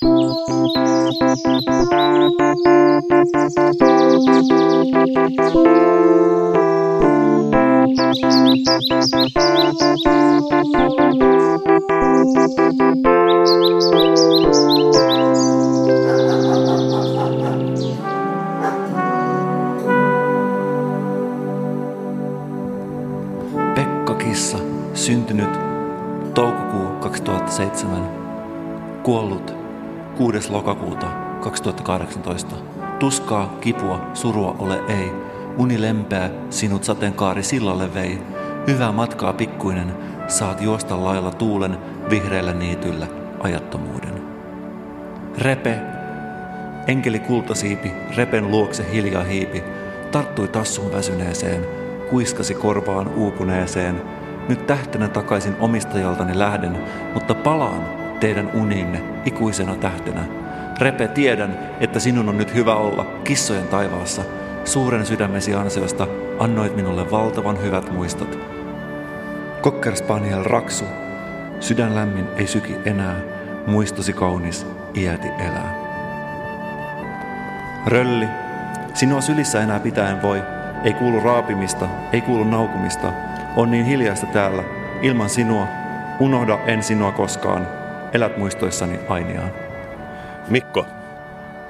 Pekka Kissa, syntynyt toukokuu 2007, kuollut 6. lokakuuta 2018. Tuskaa, kipua, surua ole ei. Uni lempeä, sinut sateenkaari sillalle vei. Hyvää matkaa pikkuinen, saat juosta lailla tuulen vihreällä niityllä ajattomuuden. Repe, enkeli kultasiipi, repen luokse hiljaa hiipi, tarttui tassun väsyneeseen, kuiskasi korvaan uupuneeseen. Nyt tähtenä takaisin omistajaltani lähden, mutta palaan teidän uniinne ikuisena tähtenä. Repe, tiedän, että sinun on nyt hyvä olla kissojen taivaassa. Suuren sydämesi ansiosta annoit minulle valtavan hyvät muistot. Cocker Spaniel raksu, sydän lämmin ei syki enää, muistosi kaunis, iäti elää. Rölli, sinua sylissä enää pitäen voi, ei kuulu raapimista, ei kuulu naukumista, on niin hiljaista täällä, ilman sinua, unohda en sinua koskaan, elät muistoissani ainiaan. Mikko,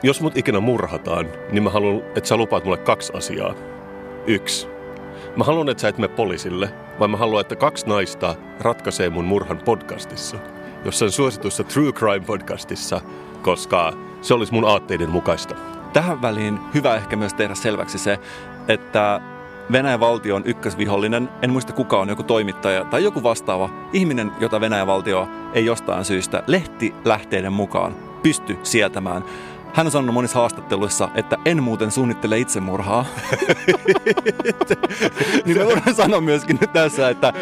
jos mut ikinä murhataan, niin mä haluan, että sä lupaat mulle kaksi asiaa. Yksi. Mä haluan, että sä et mene poliisille, vaan mä haluan, että kaksi naista ratkaisee mun murhan podcastissa. Jossain suositussa True Crime podcastissa, koska se olisi mun aatteiden mukaista. Tähän väliin hyvä ehkä myös tehdä selväksi se, että Venäjän valtio on ykkösvihollinen. En muista kuka on joku toimittaja tai joku vastaava ihminen, jota Venäjän valtio ei jostain syystä lehtilähteiden mukaan pysty sietämään. Hän on sanonut monissa haastatteluissa, että en muuten suunnittele itsemurhaa. niin me voidaan sanoa myöskin nyt tässä, että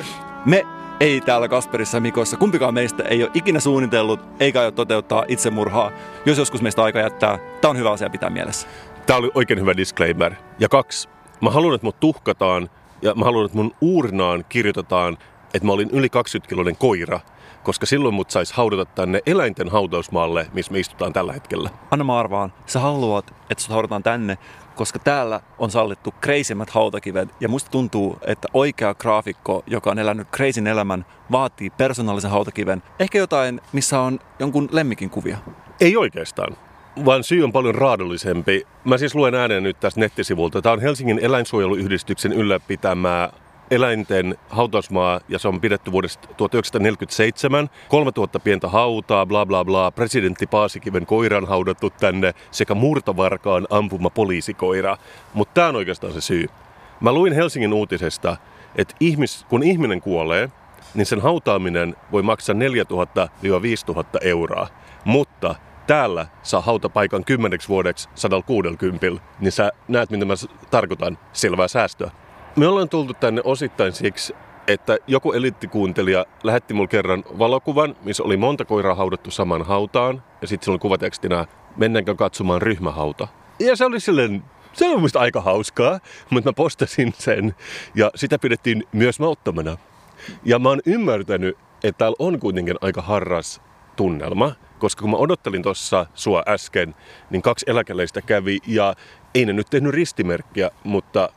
me ei täällä Kasperissa Mikossa, kumpikaan meistä ei ole ikinä suunnitellut eikä aio toteuttaa itsemurhaa. Jos joskus meistä aika jättää, tämä on hyvä asia pitää mielessä. Tämä oli oikein hyvä disclaimer. Ja kaksi, mä haluan, että mut tuhkataan ja mä haluan, että mun uurnaan kirjoitetaan, että mä olin yli 20-kiloinen koira, koska silloin mut sais haudata tänne eläinten hautausmaalle, missä me istutaan tällä hetkellä. Anna mä arvaan, sä haluat, että sut haudataan tänne, koska täällä on sallittu kreisimmät hautakivet. Ja musta tuntuu, että oikea graafikko, joka on elänyt kreisin elämän, vaatii persoonallisen hautakiven. Ehkä jotain, missä on jonkun lemmikin kuvia. Ei oikeastaan, vaan syy on paljon raadollisempi. Mä siis luen ääneen nyt tästä nettisivulta. Tämä on Helsingin eläinsuojeluyhdistyksen ylläpitämää eläinten hautausmaa ja se on pidetty vuodesta 1947. 3000 pientä hautaa, bla bla bla. Presidentti Paasikiven koira on haudattu tänne sekä murtovarkaan ampuma poliisikoira. Mutta tämä on oikeastaan se syy. Mä luin Helsingin uutisesta, että ihmis, kun ihminen kuolee, niin sen hautaaminen voi maksaa 4000-5000 euroa. Mutta täällä saa hautapaikan kymmeneksi vuodeksi 160, niin sä näet, mitä mä tarkoitan. Selvää säästöä. Me ollaan tultu tänne osittain siksi, että joku eliittikuuntelija lähetti mulle kerran valokuvan, missä oli monta koiraa haudattu saman hautaan. Ja sitten siellä oli kuvatekstinä, mennäänkö katsomaan ryhmähauta. Ja se oli silleen, se oli musta aika hauskaa, mutta mä postasin sen. Ja sitä pidettiin myös mauttomana. Ja mä oon ymmärtänyt, että täällä on kuitenkin aika harras tunnelma. Koska kun mä odottelin tuossa sua äsken, niin kaksi eläkeläistä kävi ja ei ne nyt tehnyt ristimerkkiä, mutta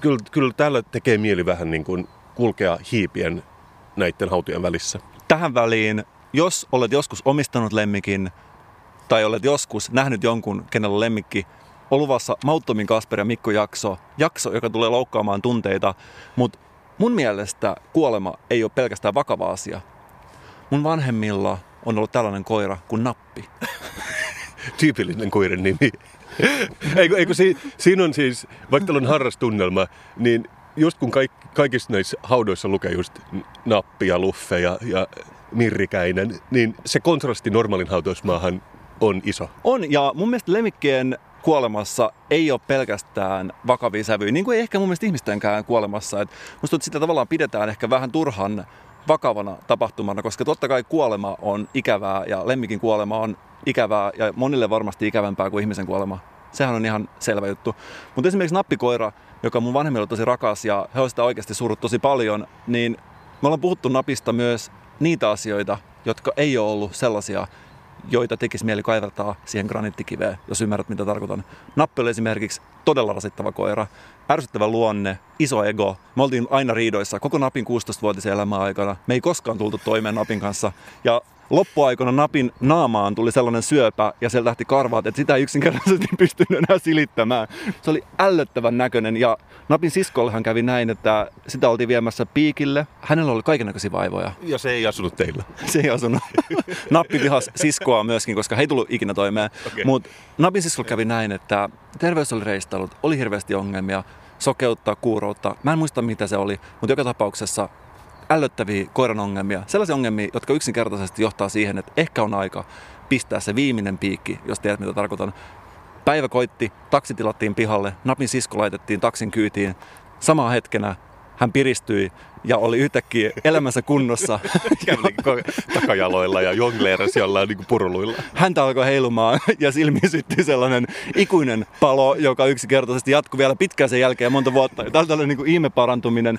kyllä, kyllä täällä tekee mieli vähän niin kuin kulkea hiipien näiden hautujen välissä. Tähän väliin, jos olet joskus omistanut lemmikin tai olet joskus nähnyt jonkun, kenellä on lemmikki, on luvassa Mauttomin Kasper ja Mikko jakso, jakso, joka tulee loukkaamaan tunteita, mutta mun mielestä kuolema ei ole pelkästään vakava asia. Mun vanhemmilla on ollut tällainen koira kuin Nappi. Tyypillinen koiran nimi. eikö, eikö si, siinä on siis, vaikka teillä on harrastunnelma, niin just kun kaik, kaikissa näissä haudoissa lukee just nappi ja luffe ja, ja mirrikäinen, niin se kontrasti normaalin hautausmaahan on iso. On, ja mun mielestä lemmikkien kuolemassa ei ole pelkästään vakavia sävyjä, niin kuin ei ehkä mun mielestä ihmistenkään kuolemassa. Et musta että sitä tavallaan pidetään ehkä vähän turhan vakavana tapahtumana, koska totta kai kuolema on ikävää ja lemmikin kuolema on ikävää ja monille varmasti ikävämpää kuin ihmisen kuolema. Sehän on ihan selvä juttu. Mutta esimerkiksi nappikoira, joka mun vanhemmilla on tosi rakas ja he on sitä oikeasti surut tosi paljon, niin me ollaan puhuttu napista myös niitä asioita, jotka ei ole ollut sellaisia, joita tekisi mieli kaivertaa siihen granittikiveen, jos ymmärrät mitä tarkoitan. Nappi oli esimerkiksi todella rasittava koira, ärsyttävä luonne, iso ego. Me oltiin aina riidoissa koko Napin 16-vuotisen elämän aikana. Me ei koskaan tultu toimeen Napin kanssa. Ja loppuaikana napin naamaan tuli sellainen syöpä ja sieltä lähti karvaat, että sitä ei yksinkertaisesti pystynyt enää silittämään. Se oli ällöttävän näköinen ja napin siskollehan kävi näin, että sitä oltiin viemässä piikille. Hänellä oli kaikenlaisia vaivoja. Ja se ei asunut teillä. Se ei asunut. Nappi vihas siskoa myöskin, koska he ei tullut ikinä toimeen. Okay. Mutta napin siskolla kävi näin, että terveys oli reistellut, oli hirveästi ongelmia, sokeutta, kuuroutta. Mä en muista mitä se oli, mutta joka tapauksessa ällöttäviä koiran ongelmia. Sellaisia ongelmia, jotka yksinkertaisesti johtaa siihen, että ehkä on aika pistää se viimeinen piikki, jos tiedät mitä tarkoitan. Päivä koitti, taksi tilattiin pihalle, napin sisko laitettiin taksin kyytiin. Samaa hetkenä hän piristyi ja oli yhtäkkiä elämänsä kunnossa. takajaloilla ja jongleerasi jollain niin puruluilla. Häntä alkoi heilumaan ja silmiin syttyi sellainen ikuinen palo, joka yksinkertaisesti jatkui vielä pitkään sen jälkeen monta vuotta. Tämä oli niin ihme parantuminen.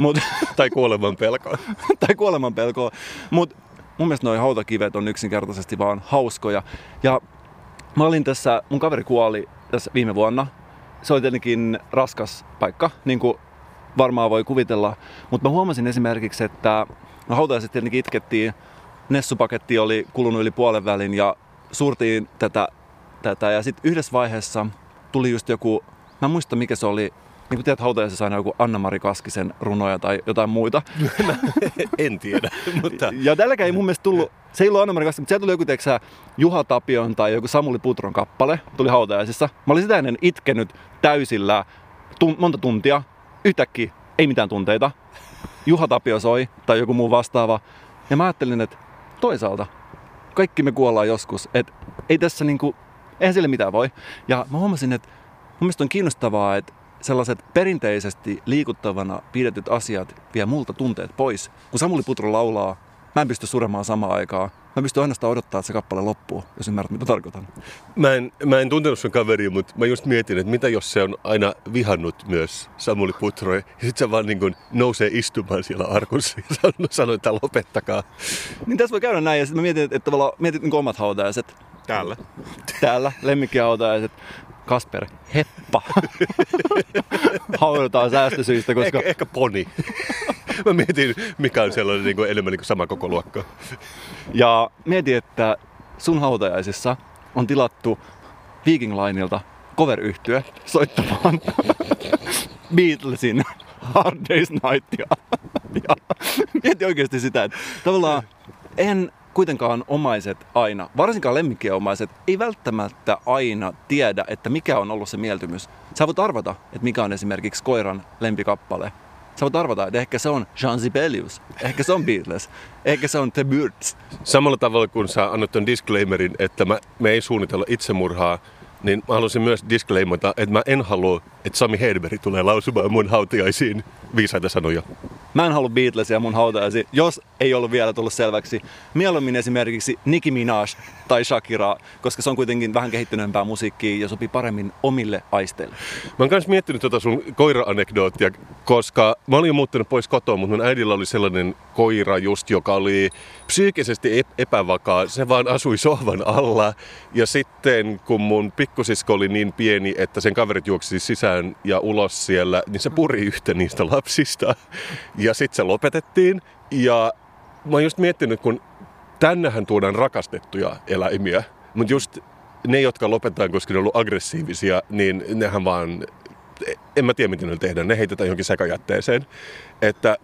Mut, tai kuoleman pelko. tai kuoleman pelko. Mutta mun mielestä noin hautakivet on yksinkertaisesti vaan hauskoja. Ja mä olin tässä, mun kaveri kuoli tässä viime vuonna. Se oli tietenkin raskas paikka, niin kuin varmaan voi kuvitella. Mutta mä huomasin esimerkiksi, että no hautajaiset tietenkin itkettiin, Nessupaketti oli kulunut yli puolen välin ja suurtiin tätä, tätä ja sitten yhdessä vaiheessa tuli just joku, mä en muista mikä se oli, niin kuin tiedät hautajaisessa aina joku Anna-Mari Kaskisen runoja tai jotain muita. en tiedä, mutta... Ja tälläkään ei mun mielestä tullut, se ei ollut Anna-Mari Kaskisen, mutta siellä tuli joku, teeksä, Juha Tapion tai joku Samuli Putron kappale, tuli hautajaisissa. Mä olin sitä ennen itkenyt täysillä tun- monta tuntia, yhtäkkiä ei mitään tunteita. Juha Tapio soi tai joku muu vastaava. Ja mä ajattelin, että toisaalta kaikki me kuollaan joskus. Että ei tässä niinku, eihän sille mitään voi. Ja mä huomasin, että mun mielestä on kiinnostavaa, että sellaiset perinteisesti liikuttavana pidetyt asiat vie multa tunteet pois. Kun Samuli Putro laulaa, mä en pysty suremaan samaan aikaan. Mä pystyn ainoastaan odottaa, että se kappale loppuu, jos ymmärrät, mitä tarkoitan. Mä en, mä en tuntenut sun kaveria, mutta mä just mietin, että mitä jos se on aina vihannut myös Samuli Putro, ja sit se vaan niin kuin nousee istumaan siellä arkussa ja sanoo, että lopettakaa. Niin tässä voi käydä näin, ja sitten mä mietin, että, että tavallaan mietit niin omat hautajaiset. Täällä. Täällä, lemmikkihautajaiset. Kasper, heppa. Haudutaan säästösyistä, koska... Ehkä, ehkä poni. Mä mietin, mikä on sellainen niin kuin enemmän niin kuin sama koko luokka. Ja mietin, että sun hautajaisissa on tilattu Viking Lineilta cover soittamaan Beatlesin Hard Day's Nightia. ja mietin oikeasti sitä, että tavallaan en kuitenkaan omaiset aina, varsinkaan lemmikkien omaiset, ei välttämättä aina tiedä, että mikä on ollut se mieltymys. Sä voit arvata, että mikä on esimerkiksi koiran lempikappale. Sä voit arvata, että ehkä se on Jean Sibelius, ehkä se on Beatles, ehkä se on The Birds. Samalla tavalla kun sä annat ton disclaimerin, että mä, me ei suunnitella itsemurhaa, niin mä haluaisin myös disclaimata, että mä en halua, että Sami Hedberg tulee lausumaan mun hautiaisiin viisaita sanoja. Mä en halua Beatlesia mun hautajaisiin, jos ei ollut vielä tullut selväksi. Mieluummin esimerkiksi Nicki Minaj tai Shakira, koska se on kuitenkin vähän kehittyneempää musiikkia ja sopii paremmin omille aisteille. Mä oon myös miettinyt tota sun koira-anekdoottia, koska mä olin jo muuttanut pois kotoa, mutta mun äidillä oli sellainen koira just, joka oli psyykkisesti epävakaa. Se vaan asui sohvan alla ja sitten kun mun pikkusisko oli niin pieni, että sen kaverit juoksi sisään ja ulos siellä, niin se puri yhtä niistä lapsista. Ja sitten se lopetettiin. Ja mä oon just miettinyt, kun tännehän tuodaan rakastettuja eläimiä, mutta just ne, jotka lopetetaan, koska ne on ollut aggressiivisia, niin nehän vaan, en mä tiedä miten ne tehdään, ne heitetään johonkin sekajätteeseen. Että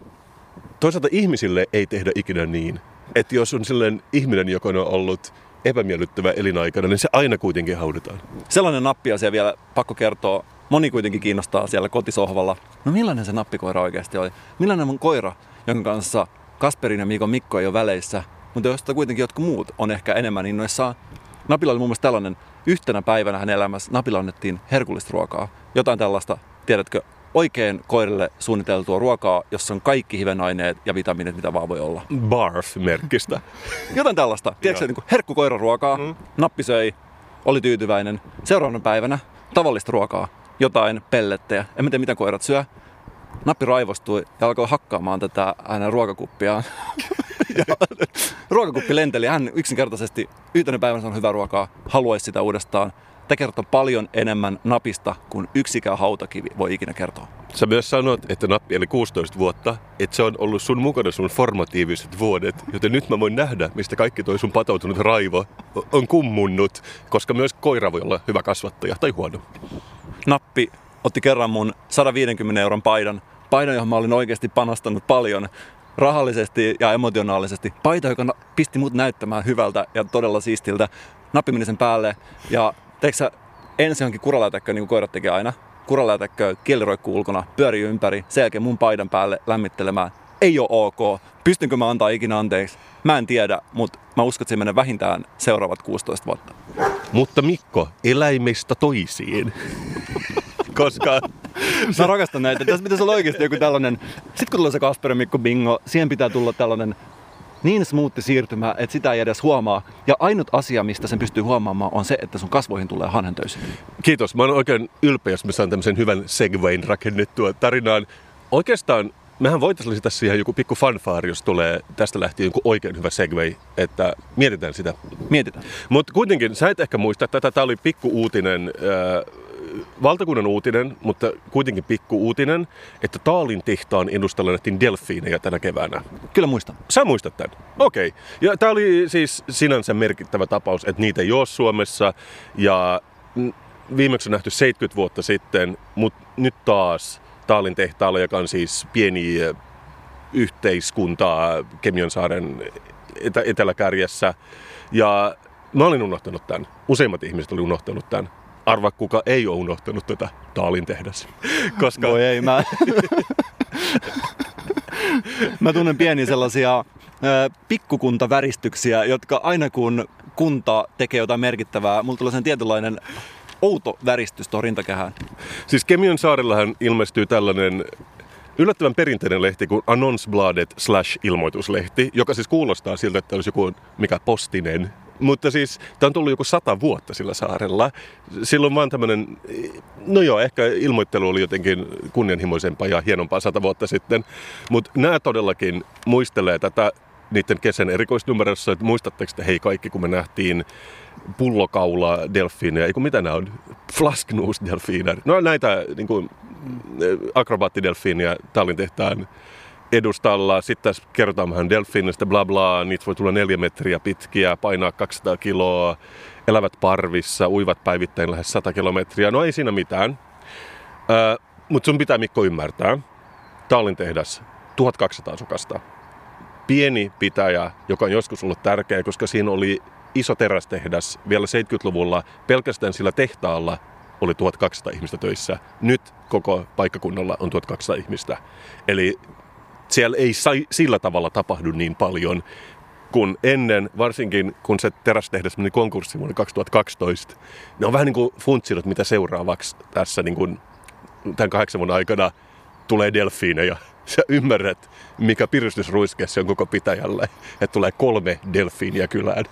toisaalta ihmisille ei tehdä ikinä niin, että jos on sellainen ihminen, joka on ollut epämiellyttävä elinaikana, niin se aina kuitenkin haudutaan. Sellainen nappiasia vielä pakko kertoa. Moni kuitenkin kiinnostaa siellä kotisohvalla. No millainen se nappikoira oikeasti oli? Millainen on koira, jonka kanssa Kasperin ja Miikon Mikko ei ole väleissä, mutta josta kuitenkin jotkut muut on ehkä enemmän innoissaan. Napilla oli muun muassa tällainen, yhtenä päivänä hänen elämässä Napilla annettiin herkullista ruokaa. Jotain tällaista, tiedätkö, oikein koirille suunniteltua ruokaa, jossa on kaikki hivenaineet ja vitamiinit, mitä vaan voi olla. Barf-merkkistä. Jotain tällaista. Tiedätkö, niin herkkukoiraruokaa, mm. nappi söi, oli tyytyväinen. Seuraavana päivänä tavallista ruokaa, jotain pellettejä. En tiedä, mitä koirat syö. Nappi raivostui ja alkoi hakkaamaan tätä hänen ruokakuppiaan. ruokakuppi lenteli. Hän yksinkertaisesti yhtenä päivänä sanoi hyvää ruokaa, haluaisi sitä uudestaan. Tämä kertoo paljon enemmän napista kuin yksikään hautakivi voi ikinä kertoa. Sä myös sanot, että nappi eli 16 vuotta, että se on ollut sun mukana sun formatiiviset vuodet, joten nyt mä voin nähdä, mistä kaikki toi sun patoutunut raivo on kummunnut, koska myös koira voi olla hyvä kasvattaja tai huono. Nappi otti kerran mun 150 euron paidan, paidan, johon mä olin oikeasti panostanut paljon rahallisesti ja emotionaalisesti. Paita, joka pisti mut näyttämään hyvältä ja todella siistiltä. Nappi meni sen päälle ja teikö sä ensin johonkin kuraläätäkköön, niin kuin koirat tekee aina. Kuraläätäkköön, kieli roikkuu ulkona, pyörii ympäri, sen jälkeen mun paidan päälle lämmittelemään. Ei ole ok. Pystynkö mä antaa ikinä anteeksi? Mä en tiedä, mutta mä uskon, että se menee vähintään seuraavat 16 vuotta. Mutta Mikko, eläimistä toisiin. Koska Mä rakastan näitä. Tässä pitäisi olla oikeasti joku tällainen, sit kun tulee se Kasper Mikko bingo, siihen pitää tulla tällainen niin smoothi siirtymä, että sitä ei edes huomaa. Ja ainut asia, mistä sen pystyy huomaamaan, on se, että sun kasvoihin tulee hanhentöysi. Kiitos. Mä oon oikein ylpeä, jos mä saan tämmöisen hyvän segwayn rakennettua tarinaan. Oikeastaan mehän voitaisiin lisätä siihen joku pikku fanfaari, jos tulee tästä lähtien joku oikein hyvä segway, että mietitään sitä. Mietitään. Mutta kuitenkin, sä et ehkä muista tätä, tämä oli pikku uutinen, äh, valtakunnan uutinen, mutta kuitenkin pikku uutinen, että Taalin tehtaan edustalla nähtiin delfiinejä tänä keväänä. Kyllä muistan. Sä muistat tämän? Okei. Okay. Ja tämä oli siis sinänsä merkittävä tapaus, että niitä ei ole Suomessa. Ja viimeksi on nähty 70 vuotta sitten, mutta nyt taas Taalin tehtaalla, joka on siis pieni yhteiskunta Kemiansaaren etä- eteläkärjessä. Ja mä olin unohtanut tämän. Useimmat ihmiset oli unohtanut tämän arva kuka ei ole unohtanut tätä Taalin tehdas. Koska... Voi ei, mä... mä tunnen pieniä sellaisia pikkukuntaväristyksiä, jotka aina kun kunta tekee jotain merkittävää, mulla tulee sen tietynlainen outo väristys tuohon rintakehään. Siis Kemion saarellahan ilmestyy tällainen yllättävän perinteinen lehti kuin Annonsbladet slash ilmoituslehti, joka siis kuulostaa siltä, että olisi joku mikä postinen mutta siis tämä on tullut joku sata vuotta sillä saarella. Silloin vaan tämmöinen, no joo, ehkä ilmoittelu oli jotenkin kunnianhimoisempaa ja hienompaa sata vuotta sitten. Mutta nämä todellakin muistelee tätä niiden kesän erikoisnumerossa, että muistatteko te hei kaikki, kun me nähtiin pullokaula delfiineja, eikö mitä nämä on? Flasknuus delfiiner. No näitä niin kuin, akrobaattidelfiiniä Tallin tehtaan edustalla. Sitten tässä kerrotaan vähän delfiinistä, bla bla. Niitä voi tulla neljä metriä pitkiä, painaa 200 kiloa, elävät parvissa, uivat päivittäin lähes 100 kilometriä. No ei siinä mitään. Äh, Mutta sun pitää Mikko ymmärtää. Tallin tehdas, 1200 asukasta. Pieni pitäjä, joka on joskus ollut tärkeä, koska siinä oli iso terästehdas vielä 70-luvulla. Pelkästään sillä tehtaalla oli 1200 ihmistä töissä. Nyt koko paikkakunnalla on 1200 ihmistä. Eli siellä ei sai, sillä tavalla tapahdu niin paljon kuin ennen, varsinkin kun se terästehdas meni konkurssiin vuonna 2012. Ne on vähän niin kuin funtsinut, mitä seuraavaksi tässä niin kuin tämän kahdeksan vuoden aikana tulee delfiineja. Sä ymmärrät, mikä piristysruiske se on koko pitäjälle, että tulee kolme delfiiniä kylään.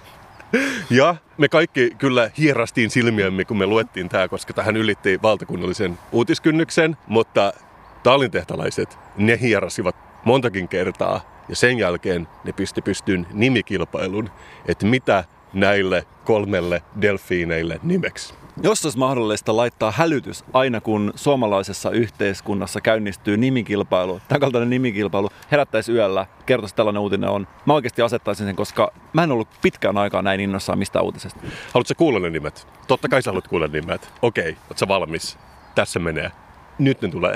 Ja me kaikki kyllä hierastiin silmiämme, kun me luettiin tämä, koska tähän ylitti valtakunnallisen uutiskynnyksen, mutta tallintehtalaiset, ne hierasivat montakin kertaa. Ja sen jälkeen ne pisti pystyyn nimikilpailun, että mitä näille kolmelle delfiineille nimeksi. Jos olisi mahdollista laittaa hälytys aina kun suomalaisessa yhteiskunnassa käynnistyy nimikilpailu, tämän kaltainen nimikilpailu herättäisi yöllä, kertoisi tällainen uutinen on. Mä oikeasti asettaisin sen, koska mä en ollut pitkään aikaa näin innossaan mistä uutisesta. Haluatko kuulla ne nimet? Totta kai sä haluat kuulla nimet. Okei, okay, ootko valmis? Tässä menee. Nyt ne tulee.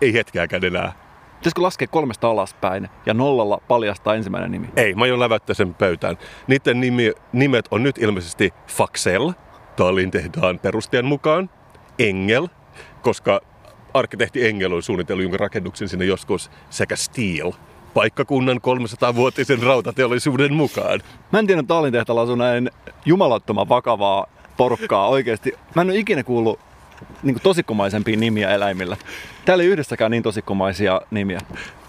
Ei hetkeäkään enää. Pitäisikö laskea kolmesta alaspäin ja nollalla paljastaa ensimmäinen nimi? Ei, mä aion läväyttää sen pöytään. Niiden nimi, nimet on nyt ilmeisesti Faxel, Tallin tehdään perustajan mukaan, Engel, koska arkkitehti Engel on suunnitellut jonka rakennuksen sinne joskus, sekä Steel, paikkakunnan 300-vuotisen rautateollisuuden mukaan. Mä en tiedä, Tallin tehtaalla asuu näin jumalattoman vakavaa porukkaa oikeasti. Mä en ole ikinä kuullut niin kuin tosikkomaisempia nimiä eläimillä. Täällä ei yhdessäkään niin tosikkomaisia nimiä.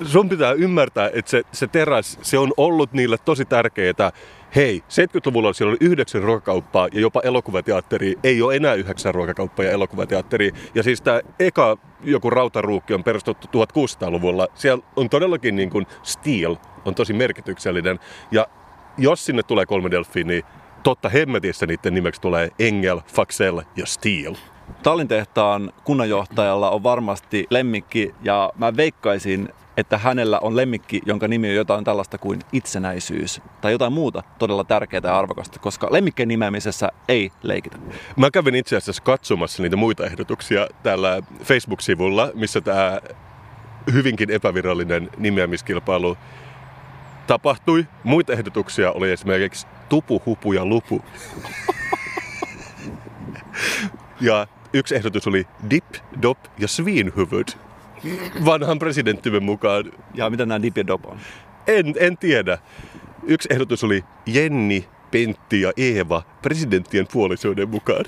Sun pitää ymmärtää, että se, se teräs, se on ollut niille tosi tärkeää. Hei, 70-luvulla siellä oli yhdeksän ruokakauppaa ja jopa elokuvateatteri. Ei ole enää yhdeksän ruokakauppaa ja elokuvateatteri. Ja siis tämä eka joku rautaruukki on perustettu 1600-luvulla. Siellä on todellakin niin kuin steel on tosi merkityksellinen. Ja jos sinne tulee kolme delfiiniä, niin totta hemmetissä niiden nimeksi tulee Engel, Faxel ja Steel. Tallin tehtaan kunnanjohtajalla on varmasti lemmikki ja mä veikkaisin, että hänellä on lemmikki, jonka nimi on jotain tällaista kuin itsenäisyys tai jotain muuta todella tärkeää ja arvokasta, koska lemmikkien nimeämisessä ei leikitä. Mä kävin itse asiassa katsomassa niitä muita ehdotuksia täällä Facebook-sivulla, missä tämä hyvinkin epävirallinen nimeämiskilpailu tapahtui. Muita ehdotuksia oli esimerkiksi tupu, hupu ja lupu. ja yksi ehdotus oli dip, dop ja svinhuvud. Vanhan presidenttimme mukaan. Ja mitä nämä dip ja dop on? En, en tiedä. Yksi ehdotus oli Jenni, Pentti ja Eeva presidenttien puolisoiden mukaan.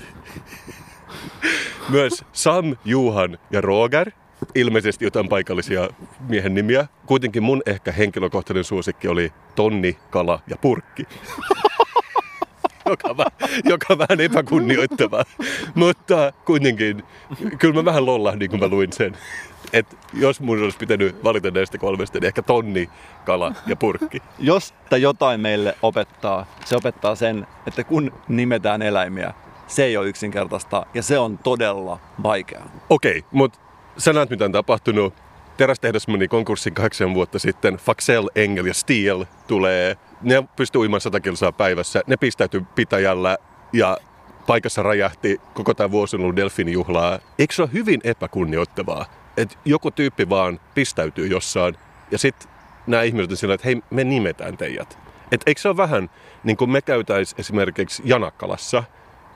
Myös Sam, Juhan ja Roger – ilmeisesti jotain paikallisia miehen nimiä. Kuitenkin mun ehkä henkilökohtainen suosikki oli tonni, kala ja purkki. joka, joka on vähän epäkunnioittava. Mutta kuitenkin, kyllä mä vähän lollahdin, kun mä luin sen. Et jos mun olisi pitänyt valita näistä kolmesta, niin ehkä tonni, kala ja purkki. Jos tai jotain meille opettaa, se opettaa sen, että kun nimetään eläimiä, se ei ole yksinkertaista ja se on todella vaikeaa. Okei, okay, mutta sä näet mitä on tapahtunut. Terästehdas meni konkurssin kahdeksan vuotta sitten. Faxel, Engel ja Steel tulee. Ne pystyy uimaan 100 kilsaa päivässä. Ne pistäytyi pitäjällä ja paikassa räjähti koko tämä vuosi ollut delfinijuhlaa. Eikö se ole hyvin epäkunnioittavaa, että joku tyyppi vaan pistäytyy jossain ja sitten nämä ihmiset on sillä, että hei, me nimetään teidät. Et eikö se ole vähän niin kuin me käytäis esimerkiksi Janakkalassa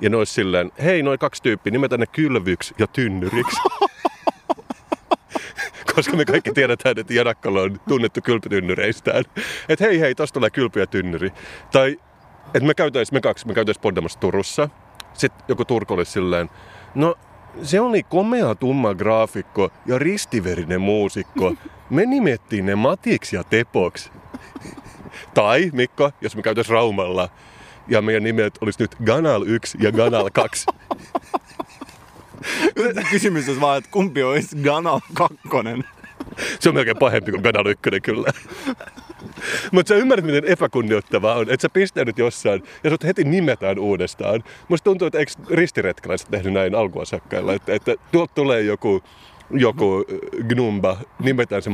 ja ne olisi silleen, hei, noin kaksi tyyppiä, nimetään ne kylvyksi ja tynnyriksi. koska me kaikki tiedetään, että Janakkala on tunnettu kylpytynnyreistään. Että hei hei, tosta tulee kylpy ja tynnyri. Tai että me käytäis, me kaksi, me käytäis Poddamassa Turussa. Sitten joku Turku oli silleen, no se oli komea tumma graafikko ja ristiverinen muusikko. Me nimettiin ne Matiksi ja Tepoksi. Tai, Mikko, jos me käytäis Raumalla ja meidän nimet olisi nyt Ganal 1 ja Ganal 2. Kysymys on vaan, että kumpi olisi Ganal 2? Se on melkein pahempi kuin Ganal 1 kyllä. Mutta sä ymmärrät, miten epäkunnioittavaa on, että sä pistäydyt jossain ja sut heti nimetään uudestaan. Musta tuntuu, että eikö ristiretkalaiset tehnyt näin alkuasakkailla, että, että tuolta tulee joku, joku gnumba, nimetään se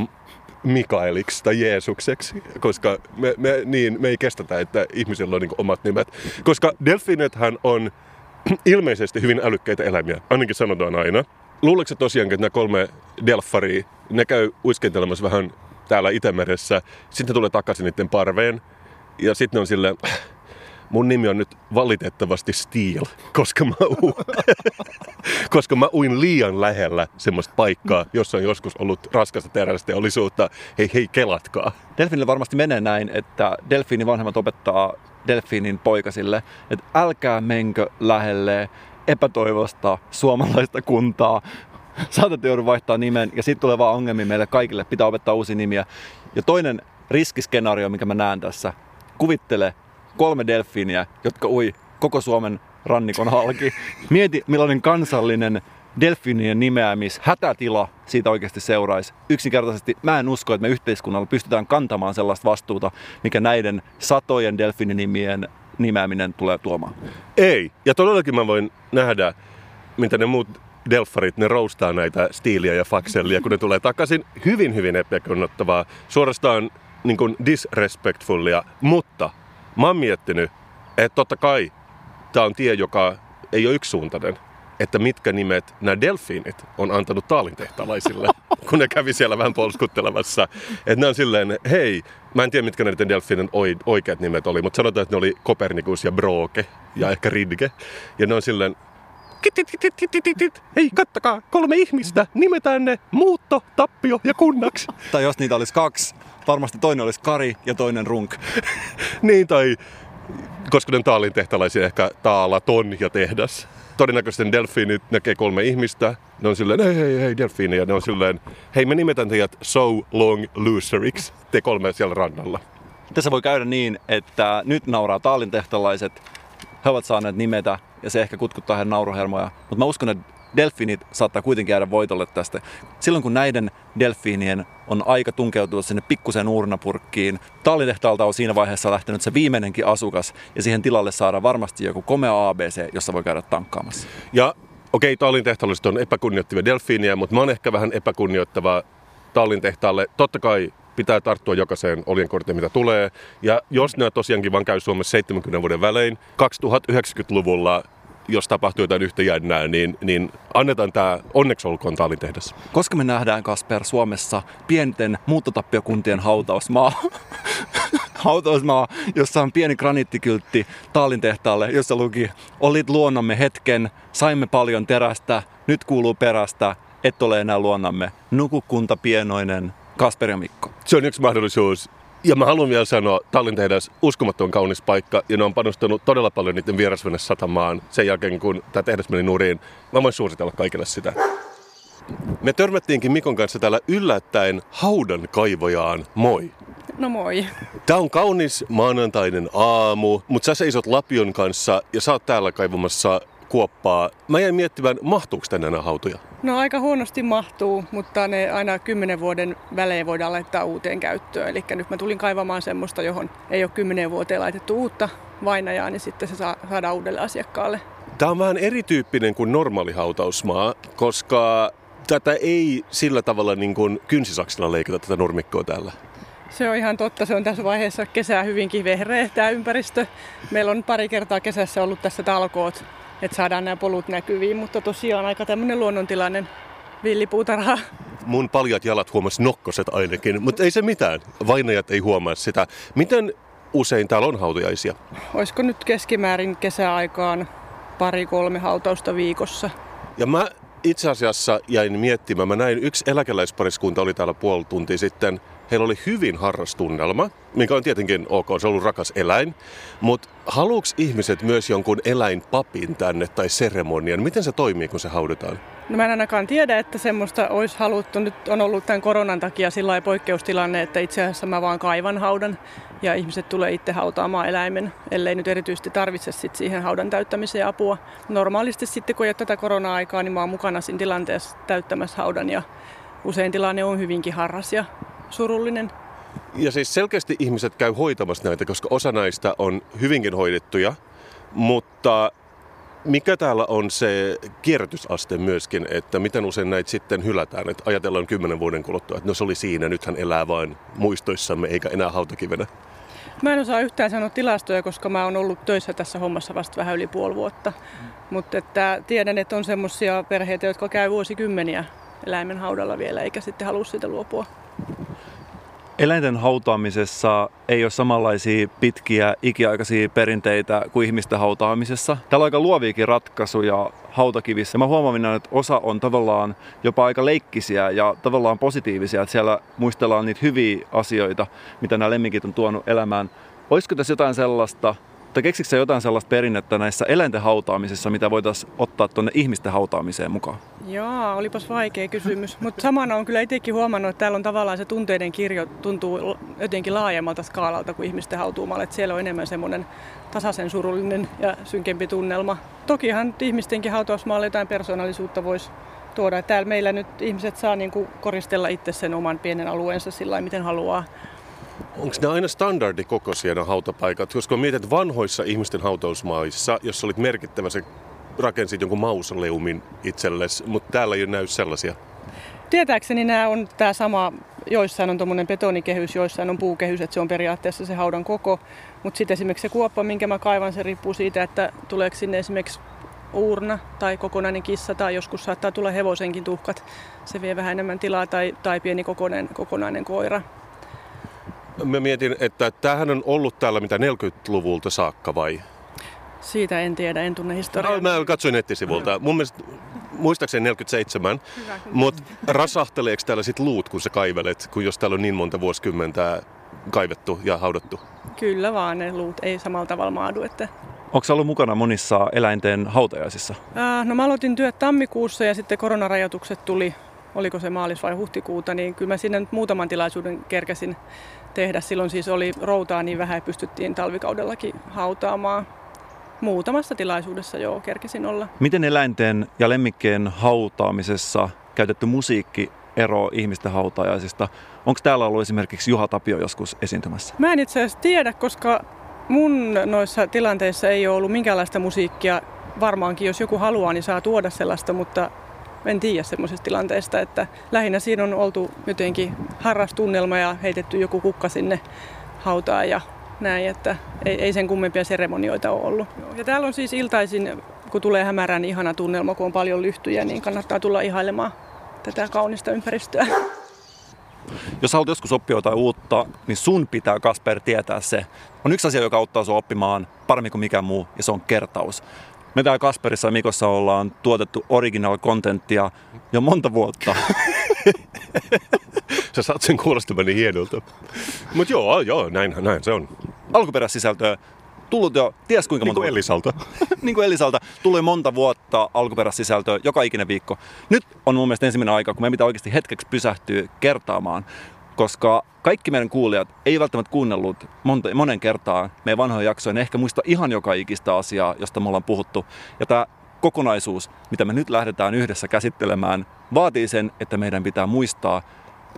Mikaeliksi tai Jeesukseksi, koska me, me, niin, me ei kestetä, että ihmisillä on niin omat nimet. Koska delfinethän on ilmeisesti hyvin älykkäitä eläimiä, ainakin sanotaan aina. Luuletko tosiaankin, että nämä kolme delfaria, ne käy uiskentelemassa vähän täällä Itämeressä, sitten tulee takaisin niiden parveen, ja sitten ne on silleen, mun nimi on nyt valitettavasti Steel, koska mä, u- koska mä uin liian lähellä semmoista paikkaa, jossa on joskus ollut raskasta terästeollisuutta. Hei, hei, kelatkaa. Delfinille varmasti menee näin, että delfiinin vanhemmat opettaa delfiinin poikasille, että älkää menkö lähelle epätoivosta suomalaista kuntaa. Saatatte joudun vaihtaa nimen ja sitten tulee vaan ongelmia meille kaikille, pitää opettaa uusia nimiä. Ja toinen riskiskenaario, mikä mä näen tässä, kuvittele kolme delfiiniä, jotka ui koko Suomen rannikon halki. Mieti, millainen kansallinen delfiinien nimeämis hätätila siitä oikeasti seuraisi. Yksinkertaisesti mä en usko, että me yhteiskunnalla pystytään kantamaan sellaista vastuuta, mikä näiden satojen delfiininimien nimeäminen tulee tuomaan. Ei. Ja todellakin mä voin nähdä, mitä ne muut delfarit, ne roustaa näitä stiiliä ja faksellia, kun ne tulee takaisin. Hyvin, hyvin epäkunnottavaa. Suorastaan niin kuin disrespectfulia. Mutta mä oon miettinyt, että totta kai tämä on tie, joka ei ole yksisuuntainen että mitkä nimet nämä delfiinit on antanut taalintehtalaisille, kun ne kävi siellä vähän polskuttelemassa. Että ne on silleen, hei, mä en tiedä mitkä näiden delfiinin oikeat nimet oli, mutta sanotaan, että ne oli Kopernikus ja Broke ja ehkä Ridge. Ja ne on silleen, Hei, kattakaa, kolme ihmistä, nimetään ne Muutto, Tappio ja Kunnaksi. Tai jos niitä olisi kaksi, varmasti toinen olisi Kari ja toinen Runk. niin, tai koska ne on taalin tehtalaisia, ehkä Taala, Ton ja Tehdas todennäköisesti delfiinit näkee kolme ihmistä. Ne on silleen, hei, hei, hei, delfiini. Ja ne on silleen, hei, me nimetään teidät So Long Loseriksi. Te kolme siellä rannalla. Tässä voi käydä niin, että nyt nauraa taalintehtalaiset. He ovat saaneet nimetä ja se ehkä kutkuttaa heidän nauruhermoja. Mutta mä uskon, että delfiinit saattaa kuitenkin jäädä voitolle tästä. Silloin kun näiden delfiinien on aika tunkeutua sinne pikkusen uurnapurkkiin, tallitehtaalta on siinä vaiheessa lähtenyt se viimeinenkin asukas ja siihen tilalle saadaan varmasti joku komea ABC, jossa voi käydä tankkaamassa. Ja okei, okay, Tallin tehtaalliset on epäkunnioittavia delfiiniä, mutta mä oon ehkä vähän epäkunnioittava Tallin tehtaalle. Totta kai pitää tarttua jokaiseen oljenkorttiin, mitä tulee. Ja jos nämä tosiaankin vaan käy Suomessa 70 vuoden välein, 2090-luvulla jos tapahtuu jotain yhtä jännää, niin, niin annetaan tämä onneksi olkoon Taalin tehdas. Koska me nähdään, Kasper, Suomessa pienten muuttotappiokuntien hautausmaa, hautausmaa, jossa on pieni graniittikyltti Taalin tehtaalle, jossa luki, olit luonnamme hetken, saimme paljon terästä, nyt kuuluu perästä, et ole enää luonnamme. Nukukunta pienoinen, Kasper ja Mikko. Se on yksi mahdollisuus. Ja mä haluan vielä sanoa, Tallin tehdas uskomattoman kaunis paikka ja ne on panostanut todella paljon niiden satamaan sen jälkeen, kun tämä tehdas meni nurin. Mä voin suositella kaikille sitä. Me törmättiinkin Mikon kanssa täällä yllättäen haudan kaivojaan. Moi! No moi. Tää on kaunis maanantainen aamu, mutta sä seisot Lapion kanssa ja sä oot täällä kaivamassa kuoppaa. Mä jäin miettimään, mahtuuko tänne enää hautoja? No aika huonosti mahtuu, mutta ne aina kymmenen vuoden välein voidaan laittaa uuteen käyttöön. Eli nyt mä tulin kaivamaan semmoista, johon ei ole kymmenen vuoteen laitettu uutta vainajaa, niin sitten se saa, saadaan uudelle asiakkaalle. Tämä on vähän erityyppinen kuin normaali hautausmaa, koska tätä ei sillä tavalla niin kuin kynsisaksilla leikata tätä nurmikkoa täällä. Se on ihan totta. Se on tässä vaiheessa kesää hyvinkin vehreä tämä ympäristö. Meillä on pari kertaa kesässä ollut tässä talkoot että saadaan nämä polut näkyviin, mutta tosiaan aika tämmöinen luonnontilainen villipuutarha. Mun paljat jalat huomas nokkoset ainakin, mutta ei se mitään. Vainajat ei huomaa sitä. Miten usein täällä on hautajaisia? Olisiko nyt keskimäärin kesäaikaan pari-kolme hautausta viikossa? Ja mä itse asiassa jäin miettimään, mä näin yksi eläkeläispariskunta oli täällä puoli tuntia sitten – Heillä oli hyvin harras tunnelma, mikä on tietenkin ok, se on ollut rakas eläin. Mutta haluuks ihmiset myös jonkun eläinpapin tänne tai seremonian? Miten se toimii, kun se haudataan? No mä en ainakaan tiedä, että semmoista olisi haluttu. Nyt on ollut tämän koronan takia sillä poikkeustilanne, että itse asiassa mä vaan kaivan haudan ja ihmiset tulee itse hautaamaan eläimen, ellei nyt erityisesti tarvitse sit siihen haudan täyttämiseen apua. Normaalisti sitten, kun ei ole tätä korona-aikaa, niin mä oon mukana siinä tilanteessa täyttämässä haudan ja usein tilanne on hyvinkin harras ja surullinen. Ja siis selkeästi ihmiset käy hoitamassa näitä, koska osa näistä on hyvinkin hoidettuja, mutta mikä täällä on se kierrätysaste myöskin, että miten usein näitä sitten hylätään, että ajatellaan kymmenen vuoden kuluttua, että no se oli siinä, nythän elää vain muistoissamme eikä enää hautakivenä. Mä en osaa yhtään sanoa tilastoja, koska mä oon ollut töissä tässä hommassa vasta vähän yli puoli vuotta. Mm. Mutta että tiedän, että on semmoisia perheitä, jotka käy vuosikymmeniä eläimen haudalla vielä, eikä sitten halua siitä luopua. Eläinten hautaamisessa ei ole samanlaisia pitkiä ikiaikaisia perinteitä kuin ihmisten hautaamisessa. Täällä on aika luoviikin ratkaisuja hautakivissä. Mä huomaan, että osa on tavallaan jopa aika leikkisiä ja tavallaan positiivisia, että siellä muistellaan niitä hyviä asioita, mitä nämä lemmikit on tuonut elämään. Olisiko tässä jotain sellaista, tai keksikö jotain sellaista perinnettä näissä eläinten hautaamisissa, mitä voitaisiin ottaa tuonne ihmisten hautaamiseen mukaan? Joo, olipas vaikea kysymys. Mutta samana on kyllä itsekin huomannut, että täällä on tavallaan se tunteiden kirjo tuntuu jotenkin laajemmalta skaalalta kuin ihmisten hautuumalle. Että siellä on enemmän semmoinen tasaisen surullinen ja synkempi tunnelma. Tokihan ihmistenkin hautausmaalle jotain persoonallisuutta voisi tuoda. Täällä meillä nyt ihmiset saa niin kuin koristella itse sen oman pienen alueensa sillä miten haluaa. Onko ne aina standardikokoisia nämä hautapaikat? Koska mietit vanhoissa ihmisten hautausmaissa, jos olit merkittävä, se rakensit jonkun mausoleumin itsellesi, mutta täällä ei näy sellaisia. Tietääkseni nämä on tämä sama, joissain on tuommoinen betonikehys, joissain on puukehys, että se on periaatteessa se haudan koko. Mutta sitten esimerkiksi se kuoppa, minkä mä kaivan, se riippuu siitä, että tuleeko sinne esimerkiksi uurna tai kokonainen kissa tai joskus saattaa tulla hevosenkin tuhkat. Se vie vähän enemmän tilaa tai, tai pieni kokonainen, kokonainen koira. Mä mietin, että tämähän on ollut täällä mitä 40-luvulta saakka vai? Siitä en tiedä, en tunne historiaa. No, mä katsoin nettisivulta. Mun mielestä muistaakseni 47, mutta rasahteleeko täällä sit luut, kun sä kaivelet, kun jos täällä on niin monta vuosikymmentä kaivettu ja haudattu? Kyllä vaan, ne luut ei samalla tavalla maadu. Että... Onko ollut mukana monissa eläinten hautajaisissa? Äh, no mä aloitin työt tammikuussa ja sitten koronarajoitukset tuli, oliko se maalis vai huhtikuuta, niin kyllä mä sinne nyt muutaman tilaisuuden kerkesin tehdä. Silloin siis oli routaa niin vähän, että pystyttiin talvikaudellakin hautaamaan. Muutamassa tilaisuudessa joo, kerkesin olla. Miten eläinten ja lemmikkien hautaamisessa käytetty musiikki ero ihmisten hautajaisista? Onko täällä ollut esimerkiksi Juha Tapio joskus esiintymässä? Mä en itse asiassa tiedä, koska mun noissa tilanteissa ei ole ollut minkäänlaista musiikkia. Varmaankin jos joku haluaa, niin saa tuoda sellaista, mutta en tiedä semmoisesta tilanteesta, että lähinnä siinä on oltu jotenkin harrastunnelma ja heitetty joku kukka sinne hautaan ja näin, että ei, ei sen kummempia seremonioita ole ollut. Ja täällä on siis iltaisin, kun tulee hämärään, niin ihana tunnelma, kun on paljon lyhtyjä, niin kannattaa tulla ihailemaan tätä kaunista ympäristöä. Jos haluat joskus oppia jotain uutta, niin sun pitää Kasper tietää se. On yksi asia, joka auttaa sinua oppimaan paremmin kuin mikään muu, ja se on kertaus. Me täällä Kasperissa ja Mikossa ollaan tuotettu original contenttia jo monta vuotta. Sä saat sen kuulostamaan niin hienolta. Mutta joo, joo, näin, näin se on. Alkuperäissisältöä tullut jo ties kuinka monta niin kuin Elisalta. niin kuin Elisalta. Tuli monta vuotta alkuperäissisältöä joka ikinen viikko. Nyt on mun mielestä ensimmäinen aika, kun me pitää oikeasti hetkeksi pysähtyä kertaamaan. Koska kaikki meidän kuulijat ei välttämättä kuunnellut monta, monen kertaa meidän vanhoja jaksoja, ne ehkä muista ihan joka ikistä asiaa, josta me ollaan puhuttu. Ja tämä kokonaisuus, mitä me nyt lähdetään yhdessä käsittelemään, vaatii sen, että meidän pitää muistaa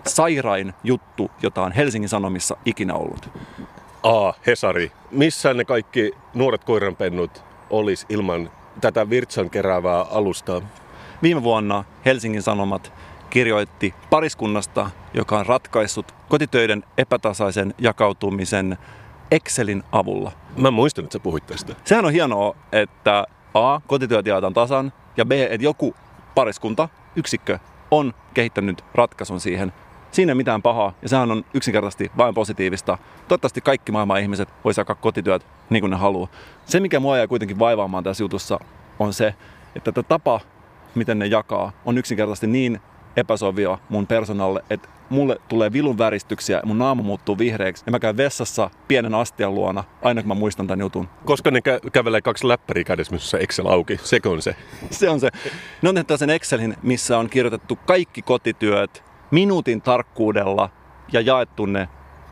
sairain juttu, jota on Helsingin Sanomissa ikinä ollut. A. Hesari. Missä ne kaikki nuoret koiranpennut olisi ilman tätä virtsan keräävää alustaa? Viime vuonna Helsingin Sanomat kirjoitti pariskunnasta, joka on ratkaissut kotitöiden epätasaisen jakautumisen Excelin avulla. Mä muistan, että sä puhuit tästä. Sehän on hienoa, että A, kotityöt jaetaan tasan, ja B, että joku pariskunta, yksikkö, on kehittänyt ratkaisun siihen. Siinä ei mitään pahaa, ja sehän on yksinkertaisesti vain positiivista. Toivottavasti kaikki maailman ihmiset voi jakaa kotityöt niin kuin ne haluaa. Se, mikä mua jää kuitenkin vaivaamaan tässä jutussa, on se, että tämä tapa, miten ne jakaa, on yksinkertaisesti niin epäsovia mun personalle, että mulle tulee vilun väristyksiä, mun naama muuttuu vihreäksi ja mä käyn vessassa pienen astian luona, aina kun mä muistan tämän jutun. Koska ne kä- kävelee kaksi läppäriä kädessä, missä Excel auki. Sekö on se? Se on se. Ne on tehty sen Excelin, missä on kirjoitettu kaikki kotityöt minuutin tarkkuudella ja jaettu ne